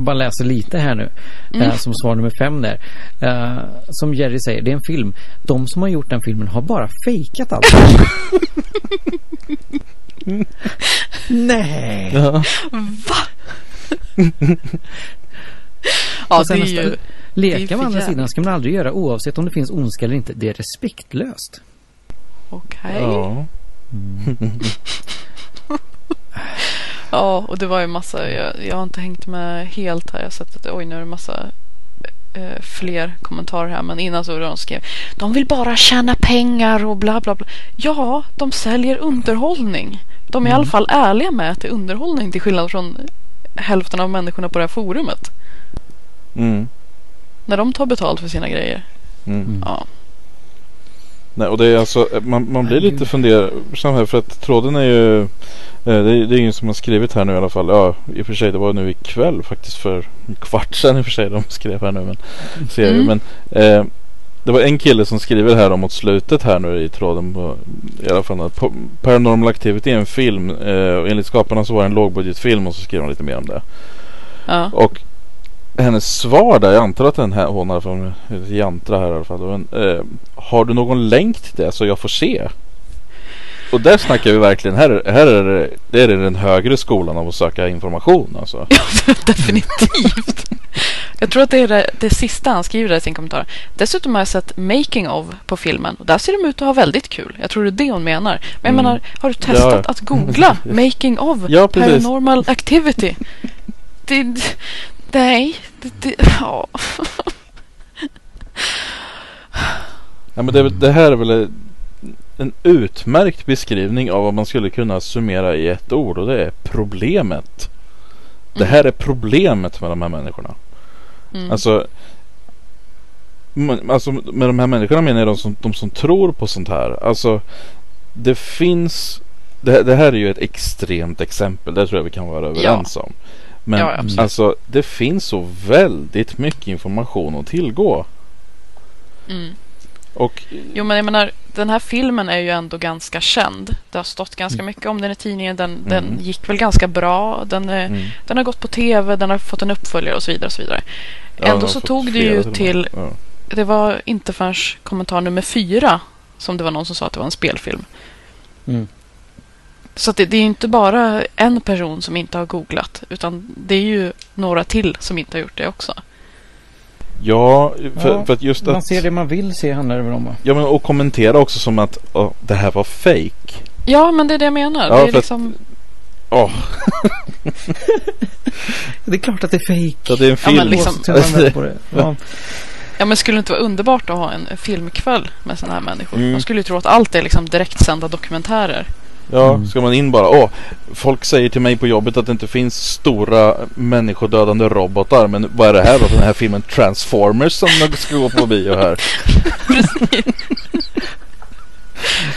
S3: bara läser lite här nu.
S2: Mm.
S3: Som svar nummer fem där. Eh, som Jerry säger, det är en film. De som har gjort den filmen har bara fejkat allt. <laughs> Nej.
S1: Ja.
S2: Va? <laughs> ja, det är
S3: nästa-
S2: ju...
S3: Leka med andra sidan ska man aldrig göra oavsett om det finns ondska eller inte. Det är respektlöst.
S2: Okej.
S1: Ja. <laughs>
S2: Ja, och det var ju massa... Jag, jag har inte hängt med helt här. Jag har sett att oj, nu är det massa eh, fler kommentarer här. Men innan så var det de skrev De vill bara tjäna pengar och bla bla bla. Ja, de säljer underhållning. De är i alla fall ärliga med att det är underhållning till skillnad från hälften av människorna på det här forumet.
S1: Mm.
S2: När de tar betalt för sina grejer.
S1: Mm.
S2: Ja.
S1: Nej, och det är alltså, man, man blir lite fundersam här för att tråden är ju eh, det är, det är ingen som har skrivit här nu i alla fall. Ja, i och för sig det var nu ikväll faktiskt för en kvart sedan i och för sig de <laughs> skrev här nu men ser.
S2: Mm.
S1: Men eh, det var en kille som skriver här om mot slutet här nu i tråden på, i alla fall att Pa- Paranormal Activity är en film eh, och enligt skaparna så var det en lågbudgetfilm och så skriver han lite mer om det.
S2: ja.
S1: Och hennes svar där, jag antar att den här, hon har från Jantra här i alla fall. Men, eh, har du någon länk till det så jag får se? Och där snackar vi verkligen, här, är- här är det, det är den högre skolan av att söka information alltså. <laughs>
S2: Ja, definitivt. Jag tror att det är det, det sista han skriver där i sin kommentar. Dessutom har jag sett making of på filmen. Och där ser de ut att ha väldigt kul. Jag tror det är det hon menar. Men jag
S1: Mm.
S2: menar, har du testat
S1: Ja.
S2: att googla <laughs> making of
S1: Ja,
S2: paranormal activity? Det, nej, det, det, ja.
S1: Ja, men det, det här är väl en utmärkt beskrivning av vad man skulle kunna summera i ett ord och det är problemet. Det här är problemet med de här människorna.
S2: Mm.
S1: Alltså, alltså med de här människorna menar jag de som, de som tror på sånt här. Alltså det finns det, det här är ju ett extremt exempel. Det tror jag vi kan vara överens om. Men
S2: Ja,
S1: alltså det finns så väldigt mycket information att tillgå.
S2: Mm.
S1: Och
S2: Jo, men jag menar, den här filmen är ju ändå ganska känd. Det har stått ganska mycket om den i tidningen. Den, den
S1: Mm.
S2: gick väl ganska bra. Den, är,
S1: mm,
S2: den har gått på tv, den har fått en uppföljare och så vidare. Och så vidare.
S1: ja,
S2: Ändå så tog det ju till
S1: Ja.
S2: Det var inte förrän kommentar nummer fyra som det var någon som sa att det var en spelfilm.
S3: Mm.
S2: Så att det, det är ju inte bara en person som inte har googlat utan det är ju några till som inte har gjort det också.
S1: Ja, för,
S3: Ja,
S1: för att just
S3: Man
S1: att
S3: ser det man vill se handlar det väl om va?
S1: Ja men och kommentera också som att åh, det här var fake.
S2: Ja, men det är det jag menar.
S1: Ja,
S2: det är
S1: för att-
S2: liksom...
S1: Åh, <laughs>
S3: Det är klart att det är fejk.
S1: ja, det är en
S2: Ja,
S1: film.
S2: men liksom-
S3: man. <laughs> Ja.
S2: Ja, men skulle det inte vara underbart att ha en en filmkväll med sådana här människor?
S1: Mm.
S2: Man skulle ju tro att allt är liksom direktsända dokumentärer.
S1: Ja,
S3: Mm.
S1: ska man in bara. Åh, folk säger till mig på jobbet att det inte finns stora människodödande robotar. Men vad är det här då? Den här filmen Transformers som ska gå på bio här. <laughs>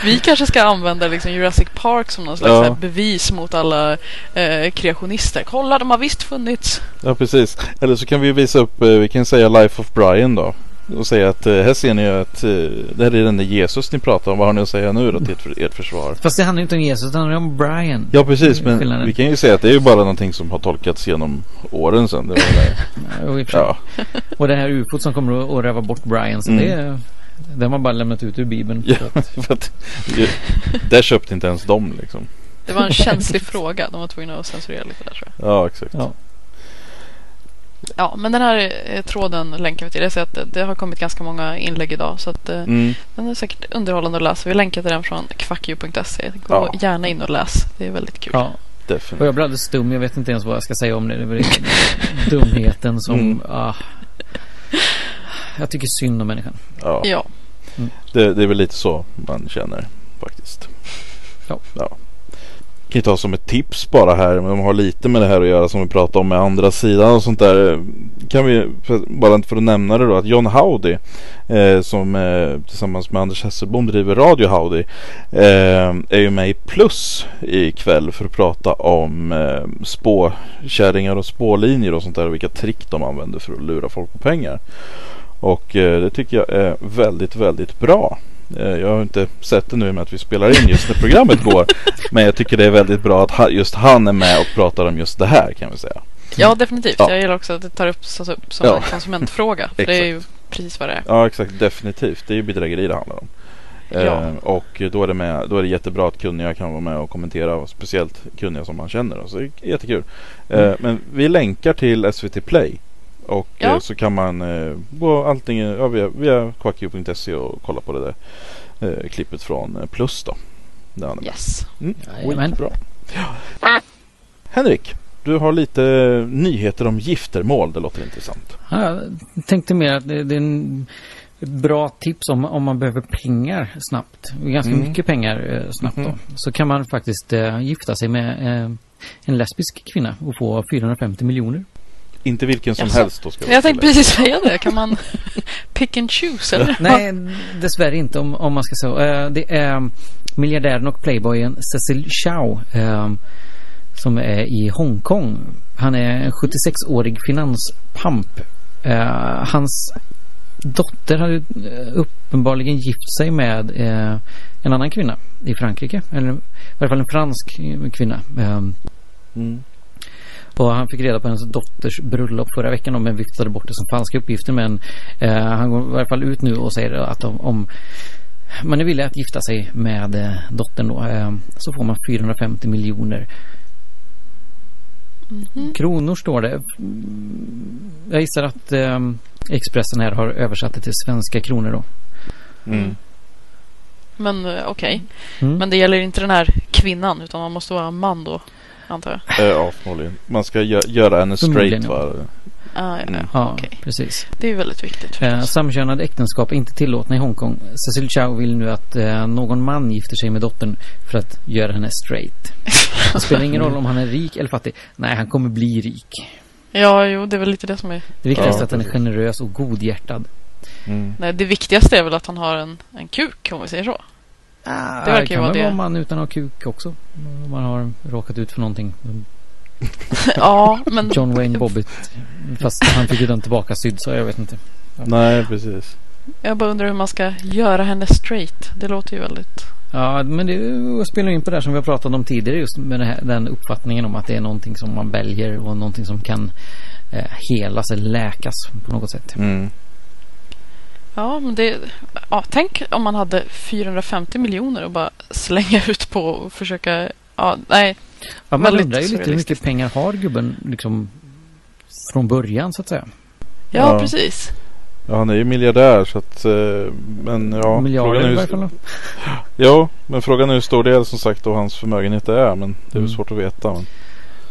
S2: Vi kanske ska använda liksom Jurassic Park som någon slags
S1: Ja.
S2: bevis mot alla eh, kreationister. Kolla, de har visst funnits.
S1: Ja, precis. Eller så kan vi visa upp, eh, vi kan säga Life of Brian då. Och säga att eh, här ser ni ju att eh, det här är den där Jesus ni pratar om. Vad har ni att säga nu då till ert, försvar?
S3: Fast det handlar ju inte om Jesus, det handlar om Brian.
S1: Ja precis, men
S3: Skillnaden.
S1: vi kan ju säga att det är ju bara någonting som har tolkats genom åren sedan. Det var det. <laughs>
S3: Ja, och för det här ufot som kommer att- räva bort Brian. Så
S1: Mm.
S3: det, är- det har man bara lämnat ut ur Bibeln.
S1: Ja.
S3: Så <laughs> att,
S1: för att där köpte inte ens de liksom.
S2: Det var en känslig fråga. De var tvungna att censurera lite där tror jag.
S1: Ja, exakt.
S3: Ja.
S2: Ja, men den här eh, tråden länkar vi till. Jag ser att det, har kommit ganska många inlägg idag. Så att, eh,
S1: Mm.
S2: den är säkert underhållande att läsa. Vi länkar till den från kvackju.se. Gå
S1: Ja.
S2: gärna in och läs. Det är väldigt kul.
S3: ja. Och
S1: Definitivt.
S3: jag blir alldeles stum. Jag vet inte ens vad jag ska säga om det. Det är <laughs> dumheten som...
S1: Mm.
S3: Ah. Jag tycker synd om människan.
S1: Ja.
S2: Ja.
S1: Det, det är väl lite så man känner faktiskt.
S3: Ja.
S1: ja. Kan ju ta som ett tips bara här, men de har lite med det här att göra som vi pratade om med andra sidan och sånt där. Kan vi, bara inte för att nämna det då, att John Howdy eh, som eh, tillsammans med Anders Hesselbom driver Radio Howdy eh, är ju med i Plus ikväll för att prata om eh, spåkärringar och spårlinjer och sånt där och vilka trick de använder för att lura folk på pengar. Och eh, det tycker jag är väldigt, väldigt bra. Eh, jag har inte sett det nu med att vi spelar in just när programmet går. <laughs> Men jag tycker det är väldigt bra att just han är med och pratar om just det här kan vi säga.
S2: ja, definitivt.
S1: Ja.
S2: Jag gillar också att det tar upp, tas upp som
S1: Ja.
S2: en konsumentfråga. För det är ju precis vad det är.
S1: Ja exakt, definitivt. Det är ju bedrägeri det handlar om.
S2: Ja.
S1: Eh, och då är, det med, då är det jättebra att kunniga kan vara med och kommentera. och Speciellt kunniga som man känner. Så det är jättekul. Eh,
S3: Mm.
S1: men vi länkar till SVT Play. Och
S2: Ja.
S1: eh, så kan man eh, gå allting ja, via, via quackio.se och kolla på det där eh, klippet från Plus då.
S2: Yes.
S1: Mm.
S3: Jajamän.
S1: Skitbra. Henrik, du har lite nyheter om giftermål. Det låter intressant.
S3: Ja, Jag tänkte mer att det, det är en bra tips om, om man behöver pengar snabbt. Ganska
S1: Mm.
S3: mycket pengar snabbt då.
S1: Mhm.
S3: Så kan man faktiskt gifta sig med en lesbisk kvinna och få 450 miljoner.
S1: Inte vilken som
S2: Jaså.
S1: helst då ska
S2: Jag tänkte precis säga det. Kan man <laughs> pick and choose eller?
S3: Nej, dessvärre inte om, om man ska säga. Eh, det är miljardären och playboyen Cecil Chow eh, som är i Hongkong. Han är en 76-årig finanspamp. Eh, hans dotter hade eh, uppenbarligen gift sig med en annan kvinna i Frankrike. Eller i alla fall en fransk kvinna. Eh,
S1: Mm.
S3: Och han fick reda på hennes dotters bröllop förra veckan om men viftade bort det som falska uppgifter. Men eh, han går i alla fall ut nu och säger att om, om man är villig att gifta sig med eh, dottern då eh, så får man 450 miljoner
S2: Mhm.
S3: kronor står det. Mm, Jag gissar att eh, Expressen här har översatt det till svenska kronor då.
S1: Mm.
S2: Men eh, okej.
S3: Mm.
S2: Men det gäller inte den här kvinnan utan man måste vara en man då. Antar jag.
S1: Eh, Ja, förmodligen. Man ska gö- göra henne straight
S3: ja.
S1: va?
S2: Ah, ja,
S1: Mm.
S2: ja.
S3: Ja,
S2: okej.
S3: precis.
S2: Det är väldigt viktigt.
S3: Eh, samkönade äktenskap är inte tillåtna i Hongkong. Cecil Chow vill nu att eh, någon man gifter sig med dottern för att göra henne straight. Det spelar ingen roll om han är rik eller fattig. Nej, han kommer bli rik.
S2: Ja, jo, det är väl lite det som är...
S3: Det viktigaste
S1: Ja,
S3: är att han är generös och godhjärtad.
S1: Mm.
S2: Nej, det viktigaste är väl att han har en, en kuk, om vi säger så.
S3: Ah,
S2: Det verkar ju vara det.
S3: vara man utan att ha kuk också. Om man har råkat ut för någonting. <laughs>
S2: ja, men...
S3: John Wayne Bobbitt. Fast han fick ju den tillbaka sydd så jag vet inte.
S1: Nej, precis.
S2: Jag bara undrar hur man ska göra henne straight. Det låter ju väldigt...
S3: Ja, men det spelar in på det här som vi har pratat om tidigare just med här, den uppfattningen om att det är någonting som man väljer och någonting som kan eh, helas eller läkas på något sätt.
S1: Mm.
S2: Ja, men det... Ja, tänk om man hade 450 miljoner och bara slänga ut på och försöka... Ja, nej.
S3: Ja, man
S2: Väldigt
S3: undrar ju lite hur mycket pengar har gubben liksom från början så att säga.
S2: Ja,
S1: Ja.
S2: precis.
S1: Ja, han är ju miljardär så att... eh, Men ja,
S3: Miljarder i
S1: hur,
S3: varje fall. då. <laughs>
S1: Ja, men frågan är hur stor del som sagt av hans förmögenhet är. Men det är
S3: Mm.
S1: svårt att veta. Men...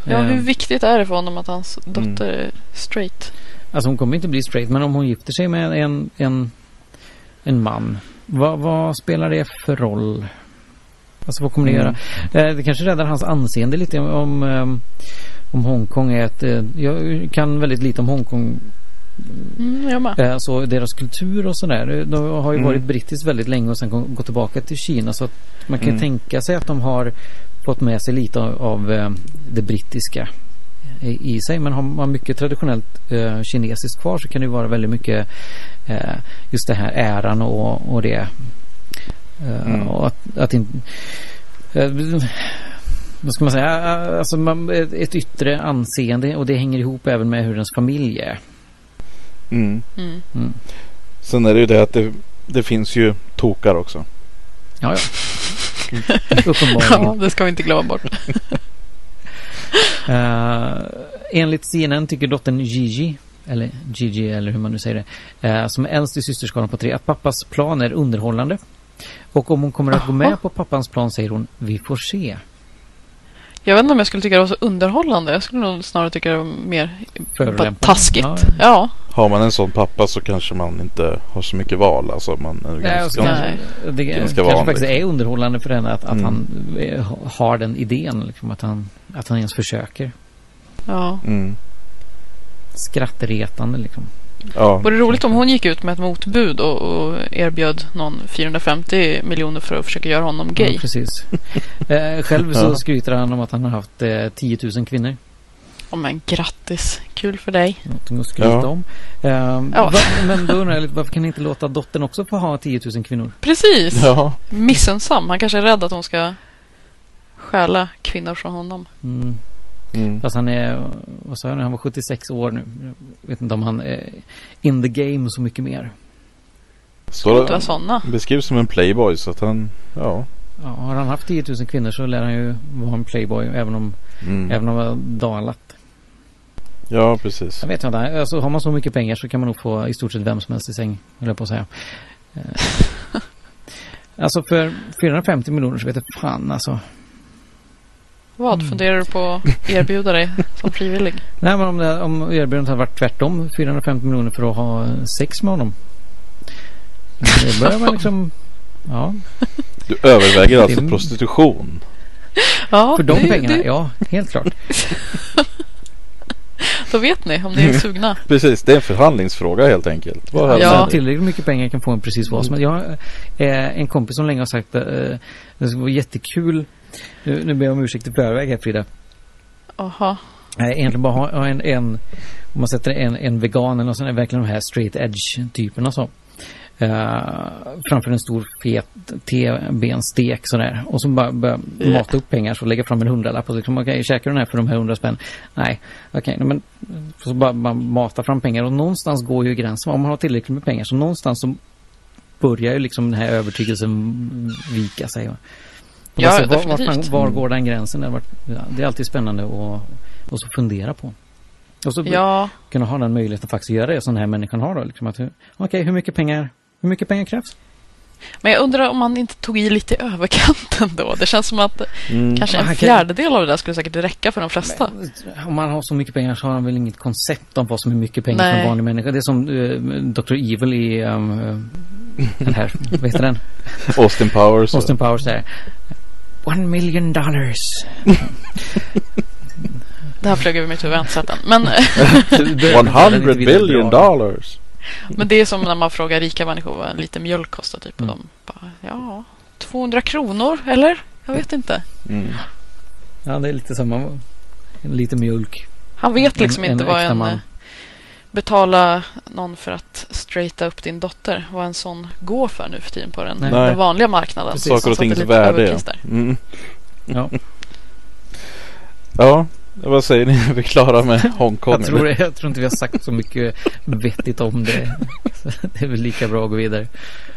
S2: Ja, hur
S3: Eh,
S2: viktigt är det för honom att hans
S1: Mm.
S2: dotter är straight?
S3: Alltså hon kommer inte bli straight men om hon gifter sig med en, en, en man. Vad, vad spelar det för roll? Alltså vad kommer det
S1: Mm.
S3: göra? Eh, det kanske räddar hans anseende lite om, om, om Hongkong är ett... eh, Jag kan väldigt lite om Hongkong.
S2: Mm.
S3: Eh, Så deras kultur och sådär. De har ju
S1: Mm.
S3: varit brittiskt väldigt länge och sen gå- gått tillbaka till Kina. Så att man kan
S1: Mm.
S3: tänka sig att de har fått med sig lite av, av eh, det brittiska i, sig. Men har man mycket traditionellt eh, kinesiskt kvar så kan det ju vara väldigt mycket eh, just det här äran och, och det. Eh,
S1: Mm.
S3: Och att, att inte... Eh, vad ska man säga? Eh, Alltså man, ett, ett yttre anseende och det hänger ihop även med hur ens familj är.
S1: Mm.
S2: Mm.
S3: Mm.
S1: Sen är det ju det att det, det finns ju tokar också.
S3: Ja, ja. <laughs> Uppenbarligen.
S2: Ja, det ska vi inte glömma bort. <laughs>
S3: Uh, enligt CNN tycker dottern Gigi, eller Gigi eller hur man nu säger det, uh, som är äldst i systerskalan på tre, att pappas plan är underhållande. Och om hon kommer att gå med på pappans plan säger hon, vi får se.
S2: Jag vet inte om jag skulle tycka det var så underhållande. Jag skulle nog snarare tycka det var mer bara taskigt.
S3: Ja.
S2: Ja.
S1: Har man en sån pappa så kanske man inte har så mycket val. Alltså man är
S3: Nej,
S1: ganska...
S2: Nej.
S3: det
S1: ganska
S3: kanske
S1: vanligt.
S3: faktiskt är underhållande för henne att, att
S1: Mm.
S3: han eh, har den idén. Liksom, att, han, att han ens försöker.
S2: ja.
S1: Mm.
S3: Skrattretande liksom.
S1: Ja.
S2: Vore det roligt om hon gick ut med ett motbud och, och erbjöd någon 450 miljoner för att försöka göra honom gay.
S3: Ja, precis. <laughs> eh, själv så skryter han om att han har haft eh, 10 000 kvinnor.
S2: Ja, men grattis. Kul för dig.
S3: Någonting att skryta
S1: Ja.
S3: om. Ehm,
S2: Ja.
S3: va, men då undrar jag lite, varför kan ni inte låta dottern också få ha 10 000 kvinnor?
S2: Precis.
S1: Ja.
S2: Missunnsam. Han kanske är rädd att hon ska stjäla kvinnor från honom.
S3: Mm.
S1: Mm.
S3: Fast han är, vad sa jag nu, han var 76 år nu. Jag vet inte om han är in the game så mycket mer.
S1: Så
S2: vara sådana.
S1: beskrivs som en playboy så att han, ja.
S3: Ja, har han haft 10 000 kvinnor så lär han ju vara en playboy även om,
S1: Mm.
S3: även om han har dalat.
S1: Ja, precis.
S3: Jag vet inte, alltså, har man så mycket pengar så kan man nog få i stort sett vem som helst i säng, höll jag på att säga. Eh, <laughs> alltså för 450 miljoner så vet jag fan alltså.
S2: Vad
S3: Mm.
S2: funderar du på att erbjuda dig som frivillig? <laughs>
S3: Nej men om, det, om erbjudandet hade varit tvärtom, 450 miljoner för att ha sex med honom. Det börjar man liksom, <laughs> ja,
S1: Du överväger alltså
S3: Det-
S1: prostitution.
S2: Ja,
S3: för de
S2: det-
S3: pengarna,
S2: det-
S3: ja, helt klart. <laughs>
S2: Då vet ni om ni är sugna.
S1: Precis, det är en förhandlingsfråga helt enkelt. Vad
S2: Ja.
S3: Tillräckligt mycket pengar kan få en precis vad som helst. Jag har eh, en kompis som länge har sagt att eh, det skulle vara jättekul. Nu, nu ber jag om ursäkt i förväg här Frida.
S2: Jaha.
S3: Nej, egentligen bara ha, en, en, om man sätter en, en vegan eller där, verkligen de här straight edge typerna så. Uh, framför en stor fet T-benstek sådär. Och så bara börja
S2: Ja.
S3: mata upp pengar så lägga fram en hundralapp och så liksom, okej, käkar du den här för de här hundra spänn? Nej, okej, nej, men så bara, bara mata fram pengar och någonstans går ju gränsen. Om man har tillräckligt med pengar så någonstans så börjar ju liksom den här övertygelsen vika sig.
S2: Ja,
S3: se, var, var, fan- var går den gränsen? Det, är alltid spännande att och så fundera på. Och så
S2: Ja,
S3: kunna ha den möjligheten att faktiskt göra det som den här människan har då. Liksom Okej, hur mycket pengar hur mycket pengar krävs?
S2: men jag undrar om man inte tog i lite i överkanten då. Det känns som att
S1: Mm.
S2: kanske en fjärdedel av det där skulle säkert räcka för de flesta.
S3: Om man har så mycket pengar så har man väl inget koncept om vad som är mycket pengar för
S2: Nej.
S3: en vanlig människa. Det är som uh, Dr. Evil i um, eh, den här, vad heter den? <laughs>
S1: Austin Powers.
S3: Austin Powers där. One million dollars. <laughs>
S2: Det här flög över mitt huvud, jag har inte sett den. Men, <laughs>
S1: 100 billion dollars.
S2: men det är som när man frågar rika människor vad en liter mjölk kostar. Typ, och
S3: Mm.
S2: de bara, ja, 200 kronor, eller? Jag vet inte.
S1: Mm.
S3: Ja, det är lite samma. Lite mjölk.
S2: Han vet liksom
S3: En-
S2: inte
S3: en
S2: vad en...
S3: man.
S2: Betala någon för att straighta upp din dotter. Vad en sån går för nu för tiden på den, den vanliga marknaden.
S3: Precis.
S1: Saker och tings värde. Ja. Mm.
S3: Ja,
S1: ja, vad säger ni? Är vi klara med Hongkong?
S3: jag, tror, jag tror inte vi har sagt så mycket vettigt om det. Så det är väl lika bra att gå vidare.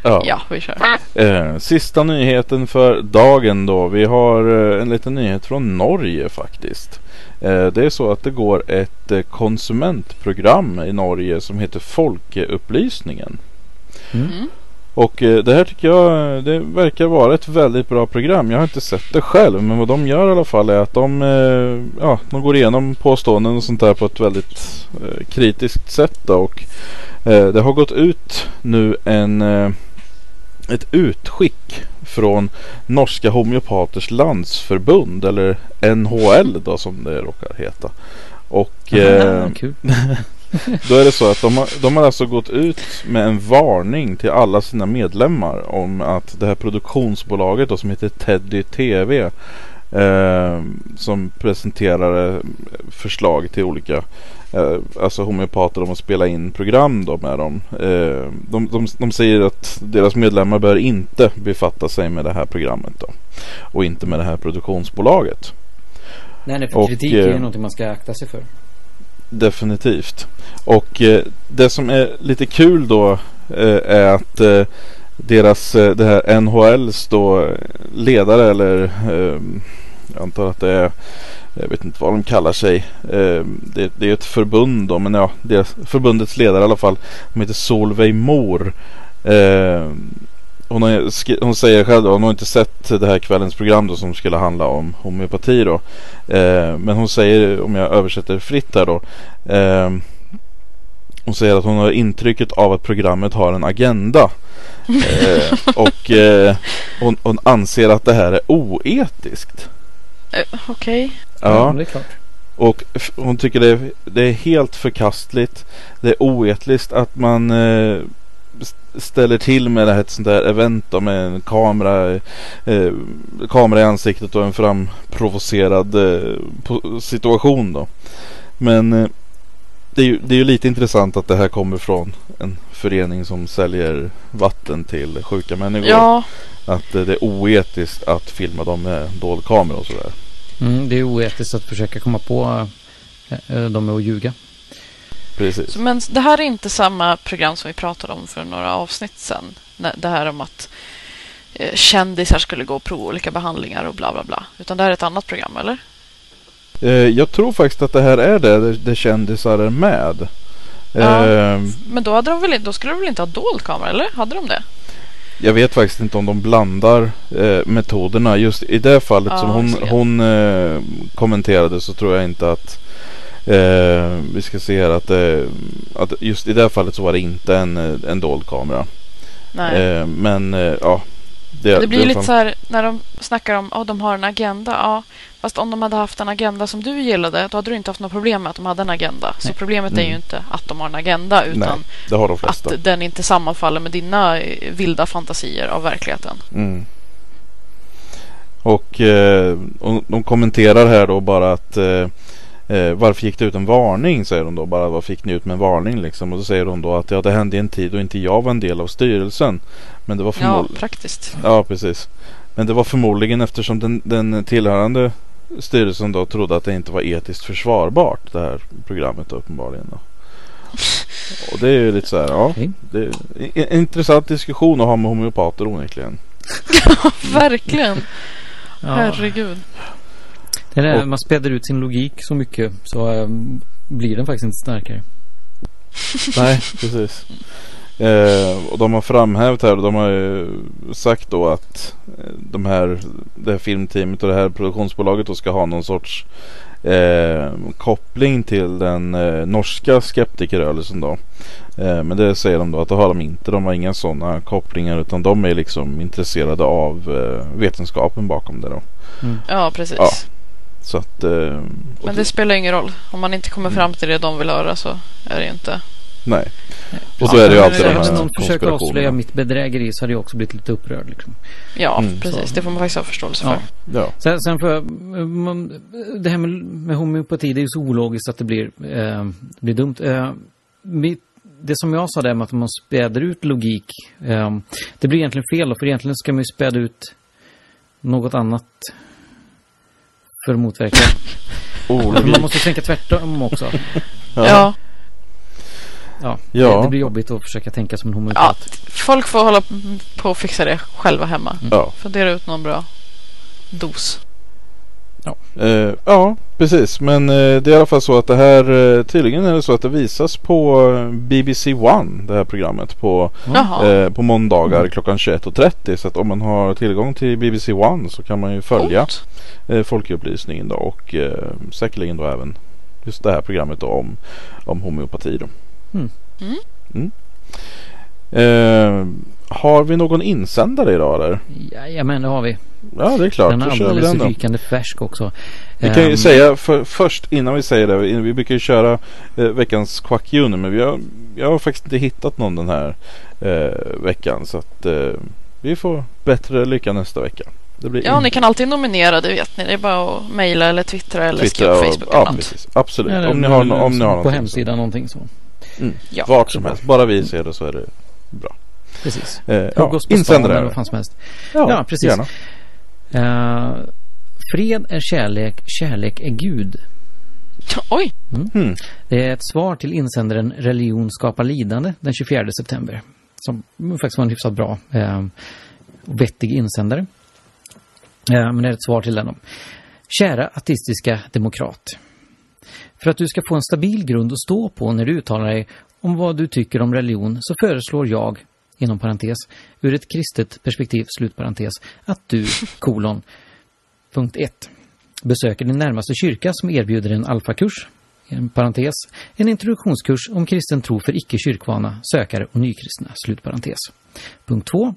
S1: Ja.
S2: Ja, vi kör.
S1: Eh, sista nyheten för dagen då. Vi har eh, en liten nyhet från Norge faktiskt. Eh, det är så att det går ett eh, konsumentprogram i Norge som heter Folkeupplysningen.
S2: Mm.
S1: Och eh, det här tycker jag eh, det verkar vara ett väldigt bra program. Jag har inte sett det själv men vad de gör i alla fall är att de, eh, ja, de går igenom påståenden och sånt där på ett väldigt eh, kritiskt sätt. Då. Och, eh, det har gått ut nu en, eh, ett utskick från Norska Homeopaters Landsförbund eller NHL då som det råkar heta. Och eh,
S3: Ah, kul. <laughs> <laughs>
S1: då är det så att de har, de har alltså gått ut med en varning till alla sina medlemmar om att det här produktionsbolaget då, som heter Teddy TV eh, som presenterar eh, förslag till olika eh, alltså homeopater om att spela in program då med dem. Eh, de, de, de säger att deras medlemmar bör inte befatta sig med det här programmet då och inte med det här produktionsbolaget.
S3: Nej, nej, för
S1: Och,
S3: kritik är ju
S1: eh,
S3: någonting man ska akta sig för.
S1: Definitivt. Och eh, det som är lite kul då eh, är att eh, deras, eh, det här NHLs då eh, ledare eller eh, jag antar att det är jag vet inte vad de kallar sig. Eh, det, det, är ett förbund då, men ja, deras, förbundets ledare i alla fall. De heter Solveig Mor. Ehm, Eh, hon, har, hon säger själv då, hon har inte sett det här kvällens program då som skulle handla om homeopati då. Eh, men hon säger, om jag översätter fritt här då. Eh, hon säger att hon har intrycket av att programmet har en agenda. <laughs> Eh, och eh, hon, hon, anser att det här är oetiskt.
S2: Uh, Okej. Okay.
S1: Ja,
S3: det är klart.
S1: Och hon tycker det är, det är helt förkastligt. Det är oetiskt att man eh, ställer till med det här ett sånt där event då, med en kamera, eh, kamera i ansiktet och en framprovocerad eh, situation då. Men eh, det, är ju, det är ju lite intressant att det här kommer från en förening som säljer vatten till sjuka människor.
S2: Ja.
S1: Att eh, det är oetiskt att filma dem med dold kamera och sådär.
S3: Mm, det är oetiskt att försöka komma på äh, dem med att ljuga.
S1: Precis.
S2: Men det här är inte samma program som vi pratade om för några avsnitt sedan. Det här om att eh, kändisar skulle gå och prova olika behandlingar och bla bla bla. Utan det här är ett annat program, eller?
S1: Eh, jag tror faktiskt att det här är det, där kändisar är med.
S2: Ja, eh, men då, hade de väl, då skulle de väl inte ha dold kamera, eller? Hade de det?
S1: Jag vet faktiskt inte om de blandar eh, metoderna. Just i det fallet ja, som hon, hon eh, kommenterade så tror jag inte att eh, vi ska se här att, eh, att just i det fallet så var det inte en, en dold kamera.
S2: Nej.
S1: Eh, men eh, ja.
S2: Det, det blir det lite fan... så här när de snackar om att oh, de har en agenda. Ja, fast om de hade haft en agenda som du gillade då hade du inte haft något problem med att de hade en agenda. Nej. Så problemet mm. är ju mm. inte att de har en agenda utan Nej,
S1: det har de
S2: att den inte sammanfaller med dina vilda fantasier av verkligheten.
S1: Mm. Och, eh, och de kommenterar här då bara att eh, varför gick det ut en varning? Säger de då. Bara vad fick ni ut med en varning liksom? Och då säger de då att ja, det hände i en tid då inte jag var en del av styrelsen. Men det var
S2: förmodligen... Ja, praktiskt.
S1: Ja, precis. Men det var förmodligen eftersom den, den tillhörande styrelsen då trodde att det inte var etiskt försvarbart. Det här programmet då, uppenbarligen. Då. Och det är ju lite så här, ja. Det är en intressant diskussion att ha med homeopater onekligen. <laughs>
S2: Ja, verkligen. Herregud.
S3: Det är och, man späder ut sin logik så mycket så um, blir den faktiskt inte starkare. <laughs>
S1: Nej, precis. Eh, och de har framhävt här och de har ju sagt då att eh, de här, det här filmteamet och det här produktionsbolaget då ska ha någon sorts eh, koppling till den eh, norska skeptikerrörelsen då. Eh, men det säger de då att det har de inte. De har inga sådana kopplingar utan de är liksom intresserade av eh, vetenskapen bakom det då.
S2: Mm. Ja, precis. Ja.
S1: Så att, eh,
S2: Men det spelar ingen roll. Om man inte kommer fram till det de vill höra så är det inte.
S1: Nej. Och så ja, är det ju alltid
S3: de här Om någon försöker avslöja mitt bedrägeri så hade jag också blivit lite upprörd. Liksom.
S2: Ja, mm, precis. Så. Det får man faktiskt ha förståelse för.
S1: Ja.
S3: Sen, sen för man, det här med, med homeopati, det är ju så ologiskt att det blir, eh, blir dumt. Eh, mitt, det som jag sa där med att man späder ut logik, eh, det blir egentligen fel. För egentligen ska man ju späda ut något annat för att motverka.
S1: Oh,
S3: man måste tänka tvärtom också.
S2: ja. ja.
S3: Ja, ja. Det, det, blir jobbigt att försöka tänka som en homopat. Ja,
S2: folk får hålla på och fixa det själva hemma.
S1: Mm. Ja.
S2: Fundera ut någon bra dos.
S1: Ja, uh, ja precis. Men uh, det är i alla fall så att det här uh, tydligen är det så att det visas på BBC One. Det här programmet på, på måndagar mm. klockan 21.30. Så att om man har tillgång till BBC One så kan man ju följa eh, folkupplysningen då och eh, säkerligen då även just det här programmet då om, om homeopati då.
S3: Mm.
S2: Mm.
S1: mm. Eh, har vi någon insändare idag eller?
S3: Jajamän det har vi.
S1: Ja det är klart.
S3: Den är alldeles rykande färsk också.
S1: Vi kan ju um, säga för, först innan vi säger det. Vi brukar ju köra eh, veckans Quack Juni men vi har, jag har faktiskt inte hittat någon den här eh, veckan. Så att eh, vi får bättre lycka nästa vecka.
S2: ja, in... ni kan alltid nominera, det vet ni. Det är bara att mejla eller twittra eller skriva på Facebook.
S1: Ja, precis. Absolut. Eller, om ni har, om ni har
S3: På hemsidan någonting så.
S1: Mm. Ja, Vart som helst. Bara vi ser det så är det bra.
S3: Precis.
S1: Eh, ja, insändare. Eller vad
S3: fan som helst. Ja, ja precis. Gärna. Uh, fred är kärlek, kärlek är Gud.
S2: Oj!
S3: Mm. Mm. Det är ett svar till insändaren Religion skapar lidande den 24 september. som faktiskt var en hyfsat bra eh, och vettig insändare. Eh, men det är ett svar till den. Kära ateistiska demokrat. För att du ska få en stabil grund att stå på när du uttalar dig om vad du tycker om religion så föreslår jag, inom parentes, ur ett kristet perspektiv, slutparentes, att du, <laughs> kolon, punkt 1, besöker din närmaste kyrka som erbjuder en alfakurs, en parentes, en introduktionskurs om kristen tro för icke-kyrkvana, sökare och nykristna, slutparentes. Punkt 2.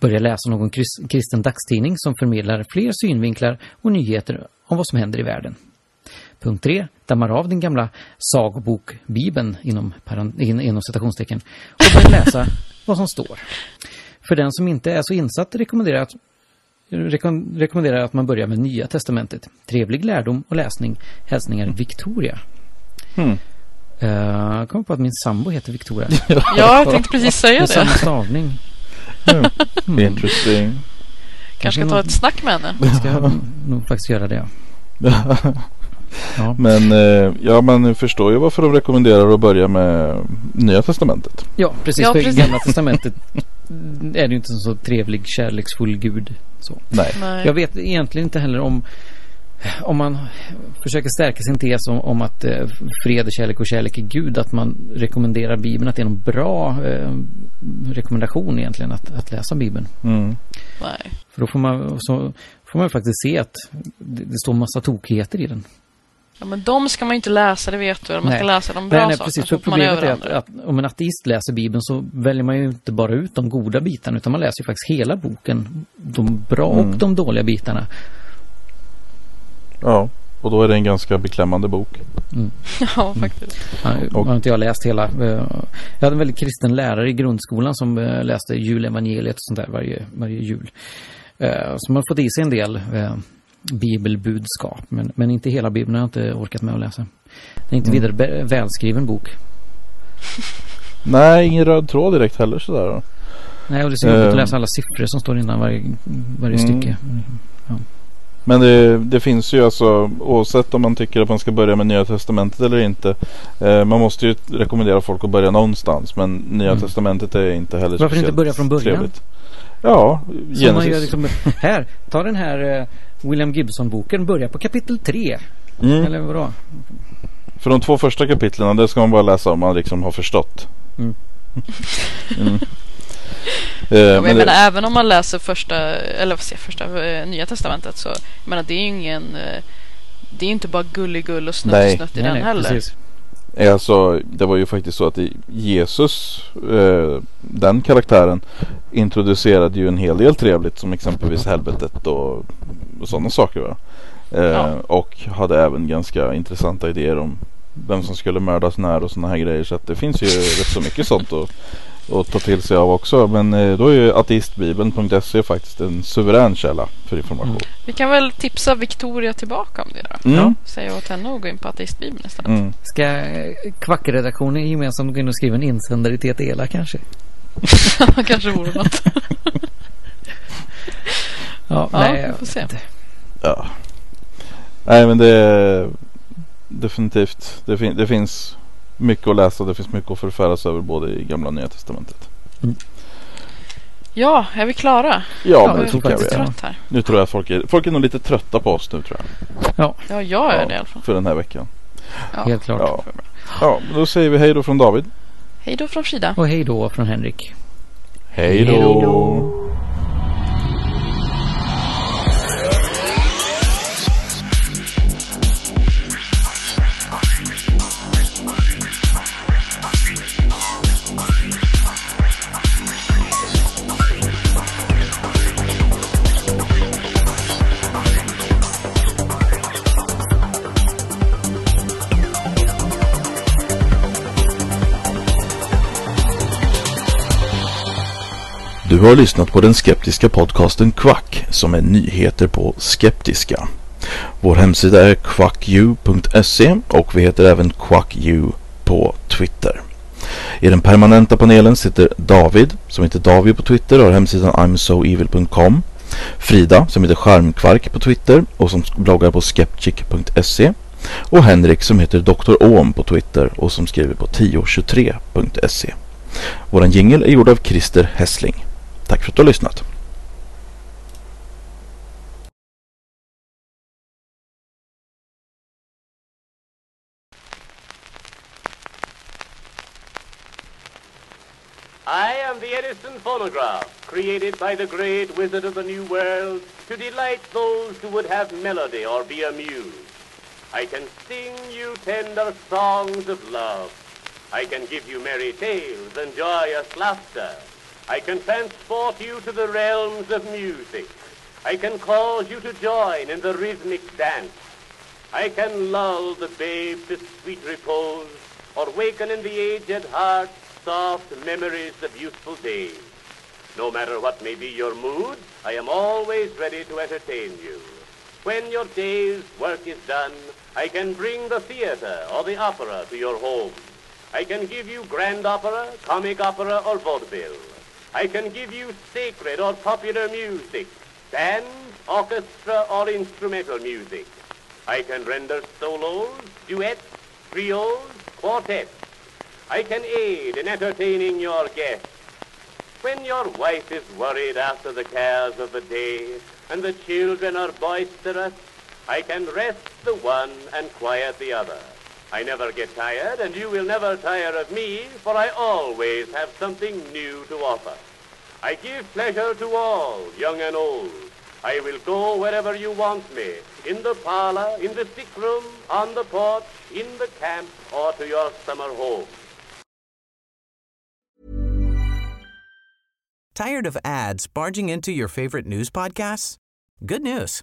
S3: Börja läsa någon kristen dagstidning som förmedlar fler synvinklar och nyheter om vad som händer i världen. Punkt 3. Dammar av din gamla sagobok Bibeln inom, inom citationstecken och börja läsa vad som står. För den som inte är så insatt rekommenderar jag att rekommenderar att man börjar med Nya Testamentet. Trevlig lärdom och läsning. Hälsningar Victoria. Mm. Jag kom på att min sambo heter Victoria. <laughs>
S2: ja, jag tänkte precis säga det.
S3: Samma stavning.
S1: Mm. Interesting.
S2: Kanske ska ta ett snack med henne.
S3: Jag ska nog faktiskt göra det.
S1: Ja. <laughs> Men eh, ja, man förstår ju varför de rekommenderar att börja med Nya Testamentet.
S3: Ja, precis. Ja, precis. För Gamla Testamentet <laughs> är det ju inte en så trevlig, kärleksfull gud. Så.
S1: Nej.
S3: Nej. Jag vet egentligen inte heller om om man försöker stärka sin tes om, om att eh, fred är kärlek och kärlek är Gud, att man rekommenderar Bibeln, att det är en bra eh, rekommendation egentligen att, att läsa Bibeln.
S1: Mm.
S2: Nej.
S3: För då får man, så, får man faktiskt se att det, det står massa tokigheter i den.
S2: Ja, men de ska man ju inte läsa, det vet du. Man nej. ska läsa de bra nej, nej,
S3: sakerna. Precis, för problemet är att, att, om en ateist läser Bibeln så väljer man ju inte bara ut de goda bitarna utan man läser ju faktiskt hela boken. De bra mm. och de dåliga bitarna.
S1: Ja, och då är det en ganska beklämmande bok.
S2: Mm. <laughs> Ja, faktiskt.
S3: Mm. Ja, har inte jag läst hela. Eh, jag hade en väldigt kristen lärare i grundskolan som eh, läste julevangeliet och sånt där varje, varje jul. Eh, så man har fått i sig en del bibelbudskap. Men, men inte hela bibeln har jag inte orkat med att läsa. Det är inte mm. vidare välskriven bok. <laughs>
S1: Nej, ingen röd tråd direkt heller sådär.
S3: Nej, och det är så jobbigt uh, att läsa alla siffror som står innan varje, varje mm. stycke. Ja.
S1: Men det, det, finns ju alltså oavsett om man tycker att man ska börja med Nya Testamentet eller inte. Eh, man måste ju rekommendera folk att börja någonstans. Men Nya mm. Testamentet är inte heller
S3: Varför inte börja från början? Trevligt.
S1: Ja,
S3: Genesis. Liksom, här, ta den här uh, William Gibson-boken. Börja på kapitel 3. Mm. Eller vadå?
S1: För de två första kapitlen, det ska man bara läsa om man liksom har förstått. Mm. <laughs>
S2: mm. Uh, jag men menar, även om man läser första, eller vad säger första, uh, nya testamentet så, jag menar, det är ju ingen, uh, det är inte bara gulligull och snutt, snutt i nej, den nej, heller. Precis.
S1: Alltså, det var ju faktiskt så att Jesus, eh, den karaktären, introducerade ju en hel del trevligt som exempelvis helvetet och, och sådana saker. Va? Eh, ja. Och hade även ganska intressanta idéer om vem som skulle mördas när och sådana här grejer. Så att det finns ju rätt så mycket sånt att, att ta till sig av också. Men eh, då är ju ateistbibeln.se faktiskt en suverän källa för information. Mm.
S2: Vi kan väl tipsa Victoria tillbaka om det då. Mm. Ja. Säga åt henne att gå in på ateistbibeln istället. Mm.
S3: Ska eh, Kvackredaktionen gemensamt gå in och skriva en insändare i TTELA kanske? <laughs>
S2: kanske vore något. <laughs>
S3: ja, ja, nej, vi får se.
S1: Ja. Nej men det definitivt. Det, fin det finns mycket att läsa. Det finns mycket att förfäras över både i gamla och nya testamentet. Mm.
S2: Ja, är vi klara?
S1: Ja, ja men det tycker jag vi är. Här. Nu tror jag folk är, folk är nog lite trötta på oss nu tror jag.
S2: Ja, ja jag är ja, det i alla fall.
S1: För den här veckan.
S3: Ja. Helt klart.
S1: Ja. ja, då säger vi hej då från David.
S2: Hej då från Frida.
S3: Och hej då från Henrik.
S1: Hej då. Har lyssnat på den skeptiska podcasten Quack som är nyheter på skeptiska. Vår hemsida är quacku.se och vi heter även quacku på Twitter. I den permanenta panelen sitter David som heter David på Twitter och har hemsidan imsoevil.com. Frida som heter Charmkvark på Twitter och som bloggar på skeptic.se. Och Henrik som heter Dr. Ohm på Twitter och som skriver på 1023.se. Våran jingel är gjord av Christer Hessling. Tack för att du har lyssnat.
S4: I am the Edison phonograph, created by the great wizard of the New World to delight those who would have melody or be amused. I can sing you tender songs of love. I can give you merry tales and joyous laughter. I can transport you to the realms of music. I can cause you to join in the rhythmic dance. I can lull the babe to sweet repose or waken in the aged heart soft memories of youthful days. No matter what may be your mood, I am always ready to entertain you. When your day's work is done, I can bring the theater or the opera to your home. I can give you grand opera, comic opera, or vaudeville. I can give you sacred or popular music, band, orchestra, or instrumental music. I can render solos, duets, trios, quartets. I can aid in entertaining your guests. When your wife is worried after the cares of the day and the children are boisterous, I can rest the one and quiet the other. I never get tired, and you will never tire of me, for I always have something new to offer. I give pleasure to all, young and old. I will go wherever you want me, in the parlor, in the sick room, on the porch, in the camp, or to your summer home.
S5: Tired of ads barging into your favorite news podcasts? Good news.